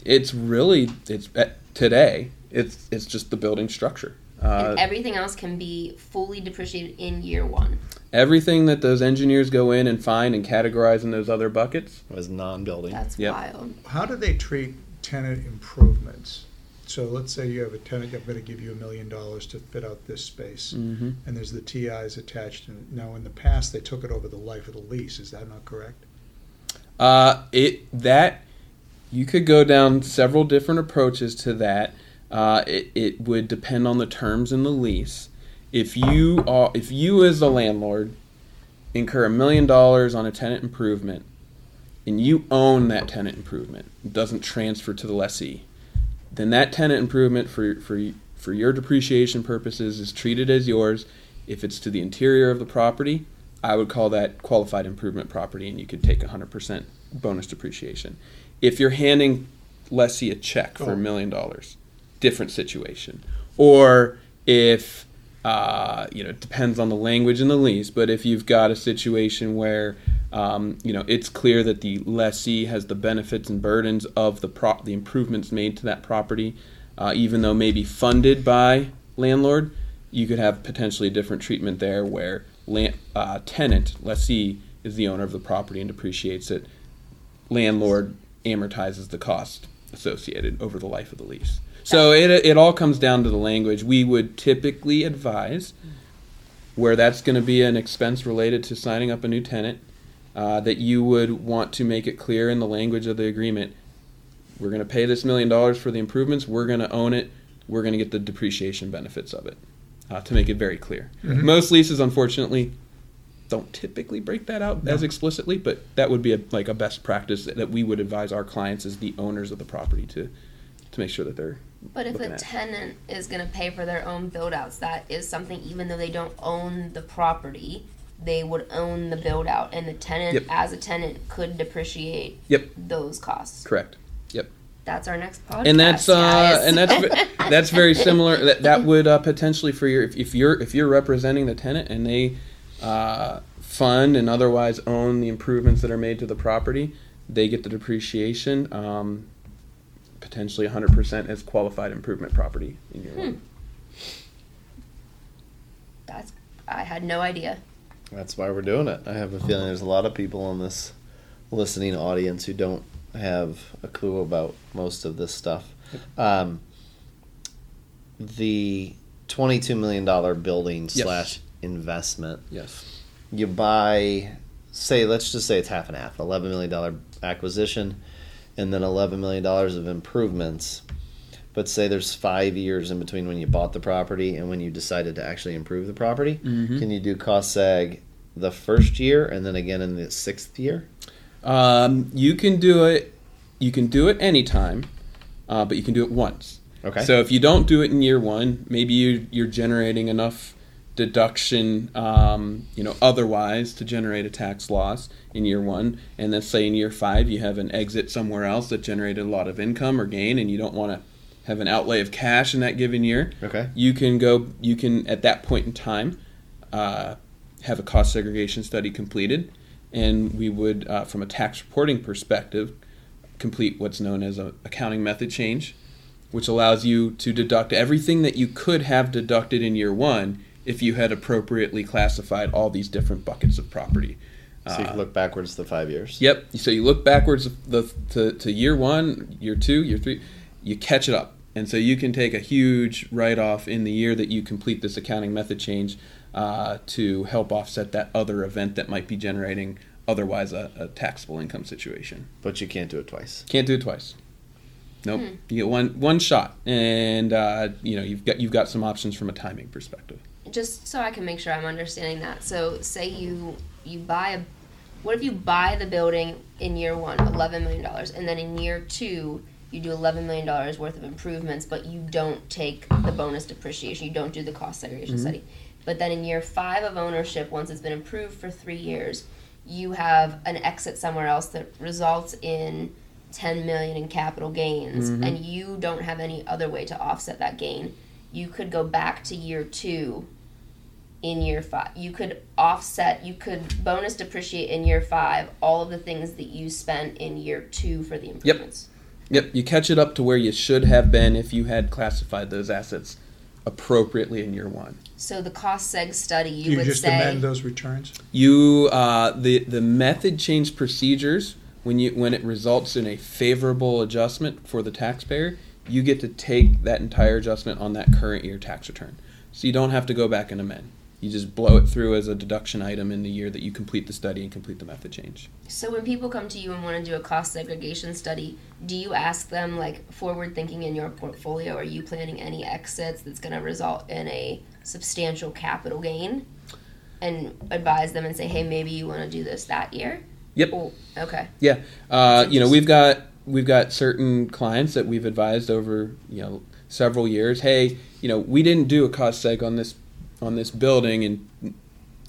it's really it's eh, today. It's it's just the building structure. Uh, and everything else can be fully depreciated in year one everything that those engineers go in and find and categorize in those other buckets. was non-building. that's Yep. wild How do they treat tenant improvements? So let's say you have a tenant, I'm gonna give you a million dollars to fit out this space, Mm-hmm. and there's the TIs attached, and now in the past, they took it over the life of the lease, is that not correct? Uh, it that you could go down several different approaches to that. Uh, it, it would depend on the terms in the lease. If you are if you as the landlord incur a million dollars on a tenant improvement and you own that tenant improvement, it doesn't transfer to the lessee, then that tenant improvement for for for your depreciation purposes is treated as yours. If it's to the interior of the property, I would call that qualified improvement property, and you could take 100% bonus depreciation. If you're handing lessee a check for Oh. a million dollars, different situation. Or if uh, you know, it depends on the language in the lease, but if you've got a situation where um, you know it's clear that the lessee has the benefits and burdens of the pro- the improvements made to that property, uh, even though maybe funded by landlord, you could have potentially a different treatment there where uh, tenant lessee is the owner of the property and depreciates it. Landlord amortizes the cost associated over the life of the lease. So it, it all comes down to the language. We would typically advise where that's going to be an expense related to signing up a new tenant uh, that you would want to make it clear in the language of the agreement. We're going to pay this million dollars for the improvements. We're going to own it. We're going to get the depreciation benefits of it. Uh, to make it very clear. Most leases, unfortunately, don't typically break that out as explicitly, but that would be a, like a best practice that we would advise our clients as the owners of the property to to make sure that they're But if a at. tenant is going to pay for their own build outs, that is something, even though they don't own the property, they would own the build out, and the tenant, Yep. as a tenant, could depreciate Yep. those costs. correct. Yep. That's our next podcast. and that's uh, guys. and that's that's very similar. That that would uh, potentially for your if, if you're if you're representing the tenant and they uh, fund and otherwise own the improvements that are made to the property, they get the depreciation. Um, potentially 100% as qualified improvement property in your one. that's I had no idea. That's why we're doing it. I have a feeling there's a lot of people in this listening audience who don't have a clue about most of this stuff. Um, the twenty-two million dollar building Yes. slash investment. Yes. You buy, say, let's just say it's half and half. Eleven million dollar acquisition, and then eleven million dollars of improvements. But say there's five years in between when you bought the property and when you decided to actually improve the property. Mhm. Can you do cost seg the first year and then again in the sixth year? Um, you can do it. You can do it anytime, uh, but you can do it once. Okay. So if you don't do it in year one, maybe you, you're generating enough deduction, um, you know, otherwise to generate a tax loss in year one, and then say in year five you have an exit somewhere else that generated a lot of income or gain, and you don't want to have an outlay of cash in that given year. okay. You can go. You can at that point in time uh, have a cost segregation study completed, and we would, uh, from a tax reporting perspective, complete what's known as a accounting method change, which allows you to deduct everything that you could have deducted in year one if you had appropriately classified all these different buckets of property. So you Uh, can look backwards to five years. Yep. So you look backwards the, to, to year one, year two, year three, you catch it up. And so you can take a huge write off in the year that you complete this accounting method change uh, to help offset that other event that might be generating otherwise a, a taxable income situation. But you can't do it twice. Can't do it twice. Nope. You get one one shot, and uh, you know you've got you've got some options from a timing perspective. Just so I can make sure I'm understanding that. So say you you buy a what if you buy the building in year one, eleven million dollars, and then in year two you do eleven million dollars worth of improvements, but you don't take the bonus depreciation, you don't do the cost segregation mm-hmm. study. But then in year five of ownership, once it's been approved for three years, you have an exit somewhere else that results in 10 million in capital gains mm-hmm. and you don't have any other way to offset that gain you could go back to year two in year five you could offset you could bonus depreciate in year five all of the things that you spent in year two for the improvements Yep, Yep. you catch it up to where you should have been if you had classified those assets appropriately in year one. so the cost seg study Do you, you would just say amend those returns? You uh, the the method change procedures when you when it results in a favorable adjustment for the taxpayer, you get to take that entire adjustment on that current year tax return. So you don't have to go back and amend. You just blow it through as a deduction item in the year that you complete the study and complete the method change. So when people come to you and want to do a cost segregation study, do you ask them like forward thinking in your portfolio? Are you planning any exits that's going to result in a substantial capital gain? And advise them and say, hey, maybe you want to do this that year. Yep. Oh, okay. Yeah, uh, you know we've got we've got certain clients that we've advised over you know several years. Hey, you know we didn't do a cost seg on this on this building in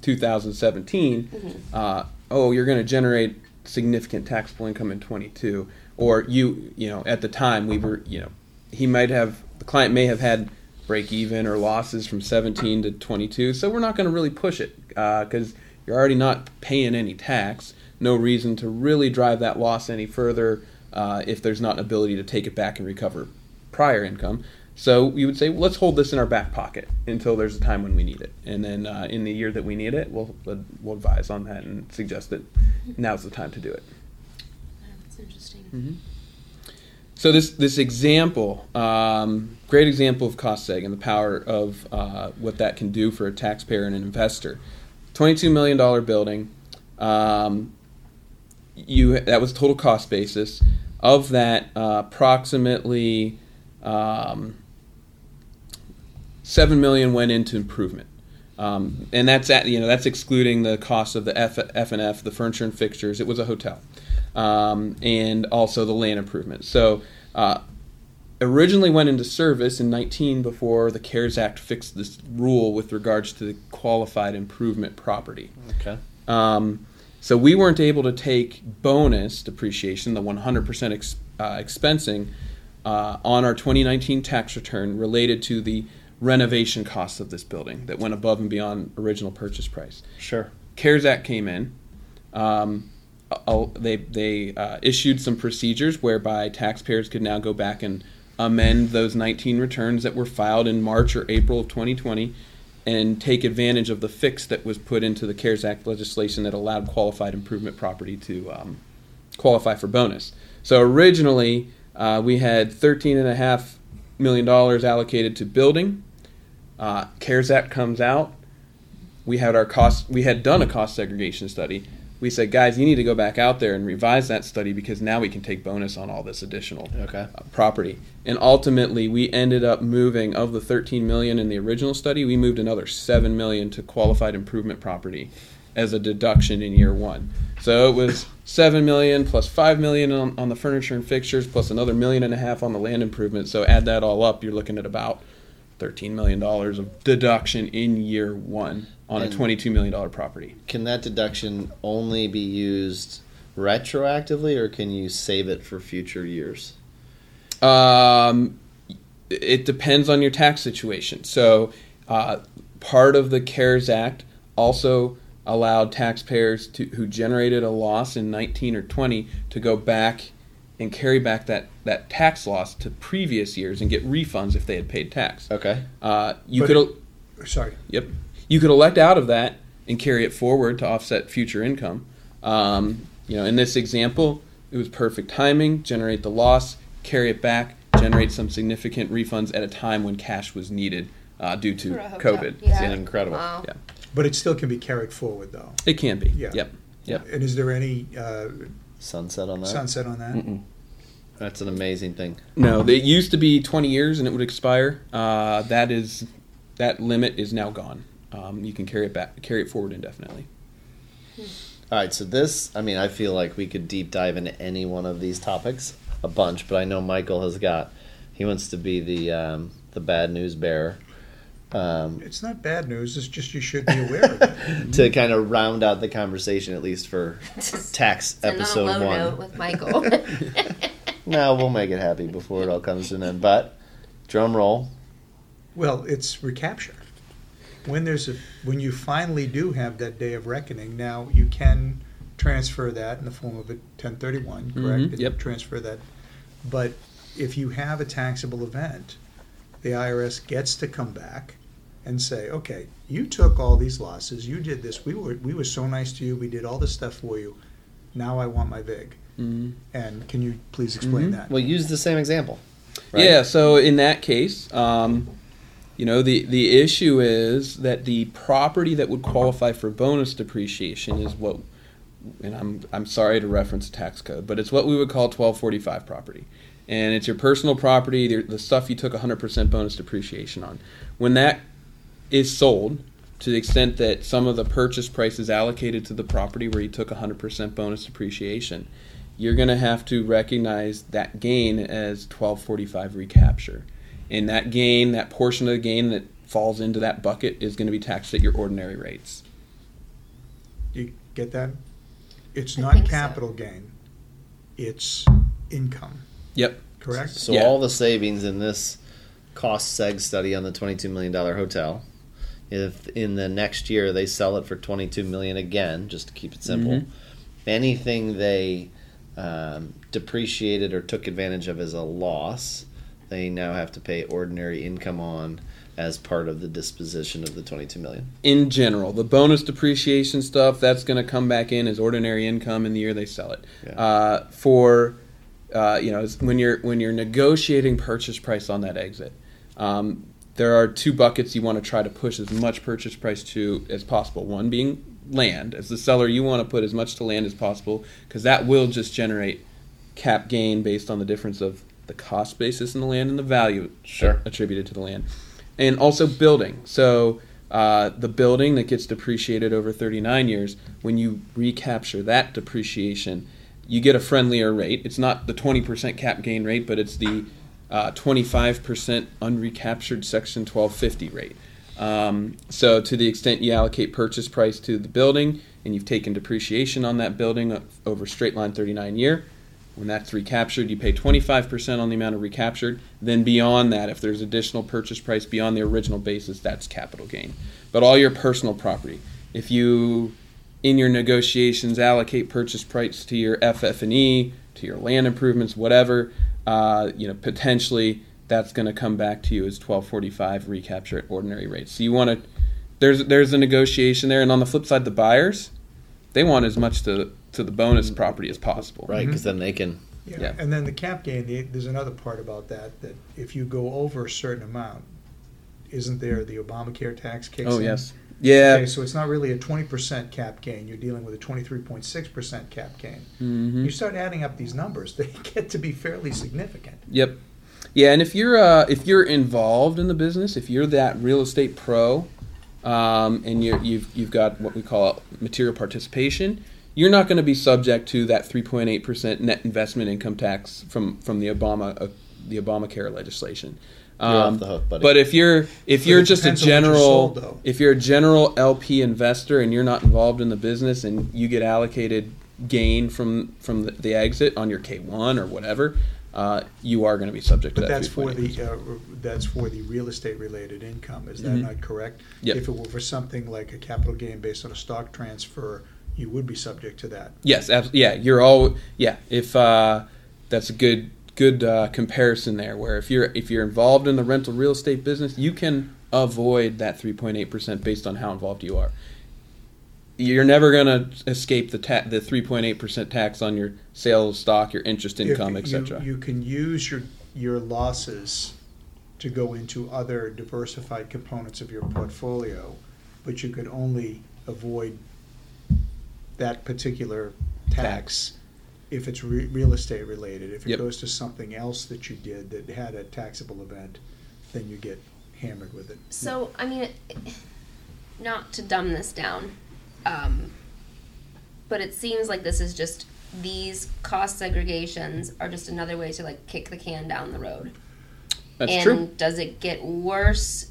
2017. Uh, oh, you're going to generate significant taxable income in 22, or you you know at the time we were you know he might have the client may have had break even or losses from 17 to 22. So we're not going to really push it because you're already not paying any tax. No reason to really drive that loss any further uh, if there's not an ability to take it back and recover prior income. So we would say, well, let's hold this in our back pocket until there's a time when we need it, and then uh, in the year that we need it, we'll we'll advise on that and suggest that now's the time to do it. That's interesting. So this this example, um, great example of cost seg and the power of uh, what that can do for a taxpayer and an investor. Twenty-two million dollar building. Um, you that was total cost basis. Of that, uh, approximately um, seven million went into improvement. Um, and that's at, you know that's excluding the cost of the F, F and F, the furniture and fixtures. It was a hotel, um, and also the land improvement. So uh, originally went into service in 19 before the CARES Act fixed this rule with regards to the qualified improvement property. Okay. Um, so we weren't able to take bonus depreciation, the 100% ex, uh, expensing, uh, on our 2019 tax return related to the renovation costs of this building that went above and beyond original purchase price. Sure. CARES Act came in. Um, uh, they they uh, issued some procedures whereby taxpayers could now go back and amend those 19 returns that were filed in March or April of 2020 and take advantage of the fix that was put into the CARES Act legislation that allowed qualified improvement property to um, qualify for bonus. So originally, uh, we had $13.5 million dollars allocated to building. Uh, CARES Act comes out. We had our cost. We had done a cost segregation study. We said, guys, you need to go back out there and revise that study because now we can take bonus on all this additional Okay. uh, property. And ultimately, we ended up moving of the 13 million in the original study, we moved another 7 million to qualified improvement property as a deduction in year one. So it was 7 million plus 5 million on, on the furniture and fixtures plus another million and a half on the land improvement. So add that all up, you're looking at about 13 million dollars of deduction in year one on a 22 million dollar property. Can that deduction only be used retroactively, or can you save it for future years? Um, it depends on your tax situation. So, uh, part of the CARES Act also allowed taxpayers to, who generated a loss in 19 or 20 to go back and carry back that, that tax loss to previous years and get refunds if they had paid tax. Okay. Uh, you But- could el- Sorry. Yep. You could elect out of that and carry it forward to offset future income. Um, you know, in this example, it was perfect timing, generate the loss, carry it back, generate some significant refunds at a time when cash was needed uh, due to For a hotel. COVID. Yeah. It's incredible. Wow. Yeah. But it still can be carried forward, though. It can be. Yeah. Yep. Yep. And is there any uh, Sunset on that. sunset on that? Mm-mm. That's an amazing thing. No, it used to be 20 years and it would expire. Uh, that is that limit is now gone. Um, you can carry it back, carry it forward indefinitely. All right, so this, I mean, I feel like we could deep dive into any one of these topics a bunch, but I know Michael has got, he wants to be the um, the bad news bearer. Um, It's not bad news. It's just you should be aware of it. to kind of round out the conversation, at least for tax End on a episode low one. note with Michael. No, we'll make it happy before it all comes to an end. But drum roll. Well, it's recapture. When there's a when you finally do have that day of reckoning, now you can transfer that in the form of a 1031, correct? Mhm, yep. Transfer that. But if you have a taxable event, the IRS gets to come back and say, "Okay, you took all these losses. You did this. We were we were so nice to you. We did all this stuff for you. Now I want my vig." Mhm. And can you please explain Mhm. that? We'll use the same example. right? Yeah, so in that case, um, you know, the, the issue is that the property that would qualify for bonus depreciation is what, and I'm, I'm sorry to reference the tax code, but it's what we would call 1245 property. And it's your personal property, the, the stuff you took 100% bonus depreciation on. When that is sold, to the extent that some of the purchase price is allocated to the property where you took 100% bonus depreciation, you're going to have to recognize that gain as 1245 recapture. And that gain, that portion of the gain that falls into that bucket, is going to be taxed at your ordinary rates. You get that? It's I not think so. capital gain. It's income, Yep. correct? So Yeah. all the savings in this cost seg study on the twenty-two million dollar hotel, if in the next year they sell it for twenty-two million again, just to keep it simple, Mhm. anything they um, depreciated or took advantage of as a loss, they now have to pay ordinary income on as part of the disposition of the twenty-two million. In general, the bonus depreciation stuff that's going to come back in as ordinary income in the year they sell it. Yeah. Uh, for uh, you know, when you're when you're negotiating purchase price on that exit, um, there are two buckets you want to try to push as much purchase price to as possible. One being land. As the seller, you want to put as much to land as possible because that will just generate cap gain based on the difference of the cost basis in the land and the value Sure. attributed to the land. And also building. So uh, the building that gets depreciated over 39 years, when you recapture that depreciation, you get a friendlier rate. It's not the 20% cap gain rate, but it's the uh, 25% unrecaptured Section 1250 rate. Um, so, to the extent you allocate purchase price to the building and you've taken depreciation on that building over straight line 39 year, when that's recaptured, you pay 25% on the amount of recaptured. Then, beyond that, if there's additional purchase price beyond the original basis, that's capital gain. But all your personal property, if you in your negotiations allocate purchase price to your FF&E, to your land improvements, whatever, uh, you know, potentially that's going to come back to you as 1245 recapture at ordinary rates. So you want to there's there's a negotiation there, and on the flip side, the buyers they want as much to to the bonus property as possible. Right, because then they can. Yeah, Yeah. and then the cap gain, the- there's another part about that, that if you go over a certain amount, isn't there the Obamacare tax kicks Oh in? yes, yeah. Okay, so it's not really a twenty percent cap gain, you're dealing with a twenty-three point six percent cap gain. hmm You start adding up these numbers, they get to be fairly significant. Yep. Yeah, and if you're uh, if you're involved in the business, if you're that real estate pro, um, and you're, you've you've got what we call material participation, you're not going to be subject to that 3.8 percent net investment income tax from from the Obama uh, the Obamacare legislation. You're Um, off the hook, buddy. But if you're if But you're just a depends on what you're general sold, if you're a general LP investor and you're not involved in the business and you get allocated gain from from the, the exit on your K1 or whatever, uh, you are going to be subject to But that. that's for the, uh, that's for the real estate related income, is that Mhm. not correct? Yep. If it were for something like a capital gain based on a stock transfer, you would be subject to that. Yes, abs- yeah, you're all yeah. If uh, that's a good good uh, comparison there, where if you're if you're involved in the rental real estate business, you can avoid that 3.8 percent based on how involved you are. You're never going to escape the ta- the 3.8 percent tax on your sale of stock, your interest income, If you- etc. You can use your, your losses to go into other diversified components of your portfolio, but you could only avoid that particular tax if it's re- real estate related. If it Yep. goes to something else that you did that had a taxable event, then you get hammered with it. So, I mean, not to dumb this down, um, but it seems like this is just these cost segregations are just another way to like kick the can down the road. That's and true. does it get worse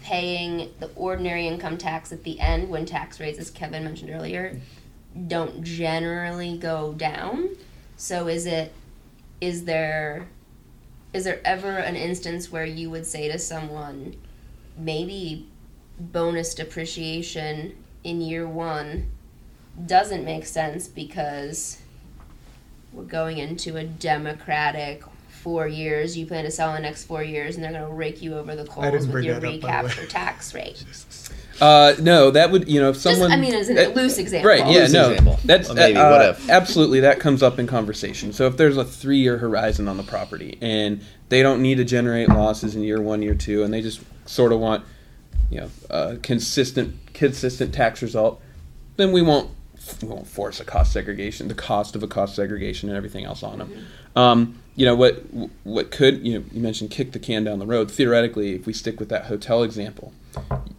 paying the ordinary income tax at the end when tax rates, as Kevin mentioned earlier, don't generally go down. So is it is there is there ever an instance where you would say to someone maybe bonus depreciation in year 1 doesn't make sense because we're going into a democratic four years. You plan to sell in the next four years, and they're going to rake you over the coals with your that up, by the way. recapture tax rate. Uh, no, that would you know if someone. Just, I mean, as a uh, loose example. Right. Yeah. Loose no. example. That's Or maybe, uh, what uh, if? absolutely that comes up in conversation. So if there's a three-year horizon on the property and they don't need to generate losses in year one, year two, and they just sort of want, you know, a consistent, consistent tax result, then we won't we won't force a cost segregation, the cost of a cost segregation, and everything else on them. Um, you know what? What could you know? You mentioned kick the can down the road. Theoretically, if we stick with that hotel example,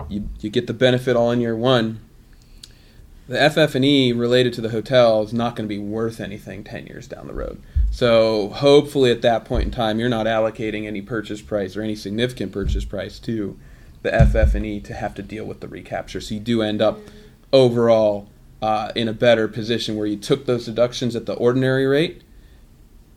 you you get the benefit all in year one. The FF&E related to the hotel is not going to be worth anything ten years down the road. So hopefully, at that point in time, you're not allocating any purchase price or any significant purchase price to the FF&E to have to deal with the recapture. So you do end up overall uh, in a better position where you took those deductions at the ordinary rate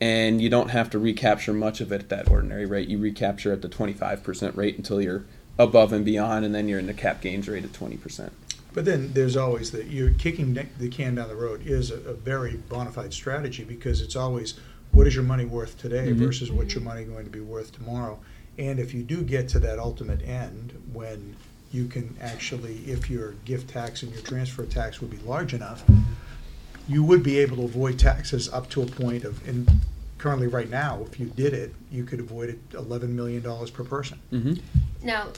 and you don't have to recapture much of it at that ordinary rate. You recapture at the 25% rate until you're above and beyond, and then you're in the cap gains rate of 20%. But then there's always the you're kicking the- can down the road is a, a very bona fide strategy because it's always what is your money worth today Mhm. versus what's your money going to be worth tomorrow. And if you do get to that ultimate end when you can actually, if your gift tax and your transfer tax would be large enough, you would be able to avoid taxes up to a point of, and currently right now, if you did it, you could avoid it eleven million dollars per person. Mm-hmm. Now,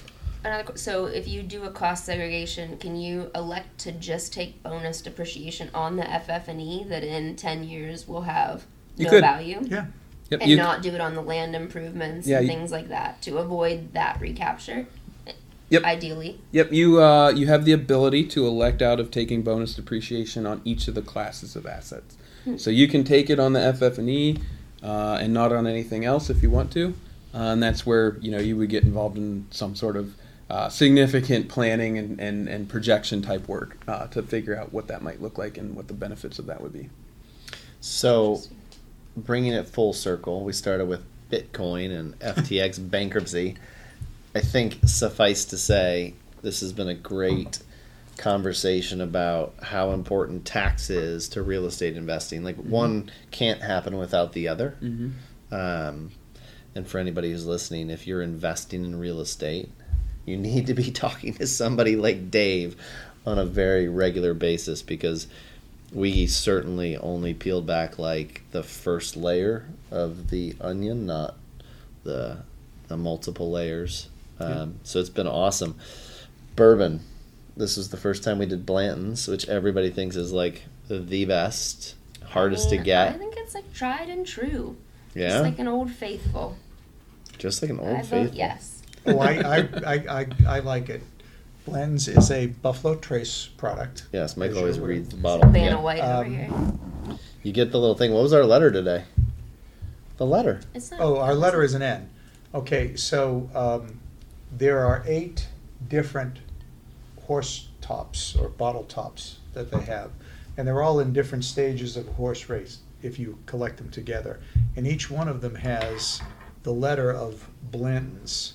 another qu- so if you do a cost segregation, can you elect to just take bonus depreciation on the FF&E that in ten years will have You no could. value, Yeah, Yep. and you- not do it on the land improvements Yeah, and you- things like that to avoid that recapture? Yep. Ideally, Yep, you uh, you have the ability to elect out of taking bonus depreciation on each of the classes of assets. So you can take it on the FF&E uh, and not on anything else if you want to, and that's where you know you would get involved in some sort of uh, significant planning and, and, and projection type work uh, to figure out what that might look like and what the benefits of that would be. So, bringing it full circle, we started with Bitcoin and FTX bankruptcy. I think suffice to say, this has been a great conversation about how important tax is to real estate investing. Like, one can't happen without the other. Mm-hmm. Um, and for anybody who's listening, if you're investing in real estate, you need to be talking to somebody like Dave on a very regular basis because we certainly only peeled back like the first layer of the onion, not the the multiple layers. Um, So it's been awesome. Bourbon. This was the first time we did Blanton's, which everybody thinks is like the best, hardest I mean, to get. I think it's like tried and true. Yeah, It's like an old faithful. just like an old I faithful. vote yes. Oh, I, I, I, I, I like it. Blanton's is a Buffalo Trace product. Yes, Michael always reads the bottle. Vanna Yeah. White over Um, here. You get the little thing. What was our letter today? The letter. It's not. Oh, our letter is an N. Okay, so um, there are eight different horse tops or bottle tops that they have, and they're all in different stages of horse race if you collect them together. And each one of them has the letter of Blanton's.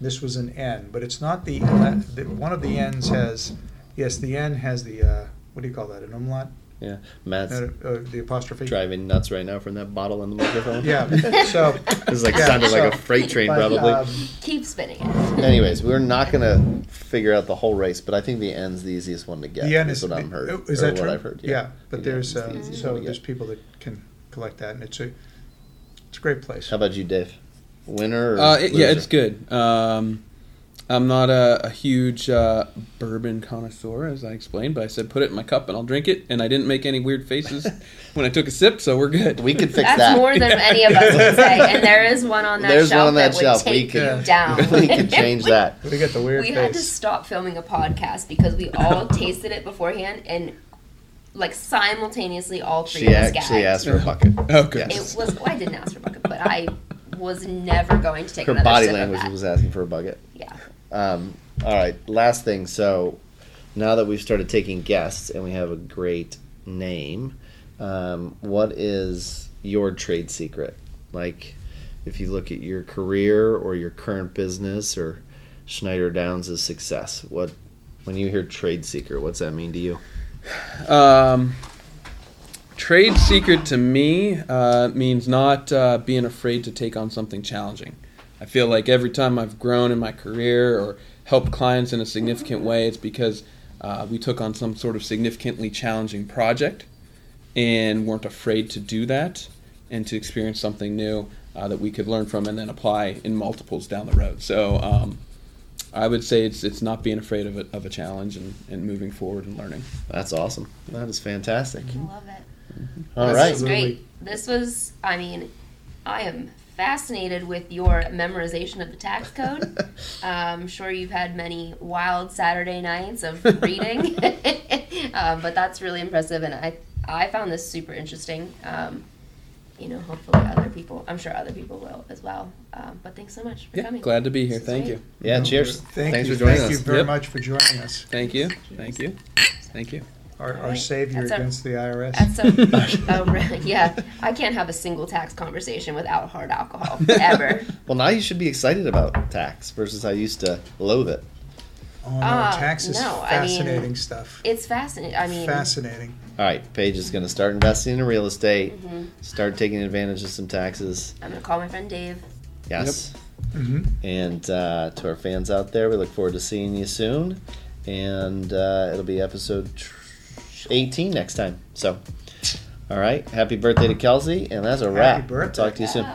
This was an N, but it's not the, the one of the N's has yes, the N has the uh, what do you call that? An umlaut? Yeah, Matt's Uh, uh, the apostrophe. driving nuts right now from that bottle in the microphone. Yeah. So This is like Yeah, sounded like a freight train, but, probably. um, Keep spinning it. Anyways, we're not gonna figure out the whole race, but I think the end's the easiest one to get. The end is is what I'm heard. oh, Is or that what true? I've heard. Yeah, but The there's end's the uh, so there's get. people that can collect that, and it's a it's a great place. How about you, Dave? Winner? Or Uh, it- yeah, it's good. Um, I'm not a, a huge uh, bourbon connoisseur, as I explained, but I said put it in my cup and I'll drink it, and I didn't make any weird faces when I took a sip, so we're good. We could fix that. That's that. more than any of us would say, and there is one on that There's one shelf on that that, shelf. would We take could- you down. we could change that. We get the weird we had to face. stop filming a podcast because we all tasted it beforehand and like simultaneously all three She of us actually gagged. asked for a bucket. Oh, good. Yes. It was well, I didn't ask for a bucket, but I was never going to take Her another body sip of language that. was asking for a bucket. yeah. Um, All right, last thing. So now that we've started taking guests and we have a great name, um, what is your trade secret? Like, if you look at your career or your current business or Schneider Downs' success, what when you hear trade secret, what's that mean to you? Um, trade secret to me uh, means not uh, being afraid to take on something challenging. I feel like every time I've grown in my career or helped clients in a significant way, it's because uh, we took on some sort of significantly challenging project and weren't afraid to do that and to experience something new uh, that we could learn from and then apply in multiples down the road. So um, I would say it's it's not being afraid of a, of a challenge and, and moving forward and learning. That's awesome. That is fantastic. I love it. All this right. was great. This was, I mean, I am fascinated with your memorization of the tax code. I'm sure you've had many wild Saturday nights of reading, um, but that's really impressive, and I I found this super interesting. Um, you know, hopefully other people, I'm sure other people will as well. Um, but thanks so much for Yeah, coming. glad to be here. Thank great. you. Yeah, No, cheers. Thank Thanks you. for joining Thank us. Thank you very Yep. much for joining us. Thank you. Thank you. Thank you. Our, our savior That's a- against the IRS. That's so, oh, really? Yeah, I can't have a single tax conversation without hard alcohol ever. Well, now you should be excited about tax versus I used to loathe it. oh no, Ah, tax is no, I mean- fascinating stuff. It's fascinating. I mean, fascinating. All right, Paige is going to start investing in real estate, mhm. start taking advantage of some taxes. I'm gonna call my friend Dave. Yes. hmm And uh, to our fans out there, we look forward to seeing you soon. And uh, it'll be episode tr- 18 next time. So, all right. Happy birthday to Kelsey. And that's a wrap. birthday. Talk to you soon.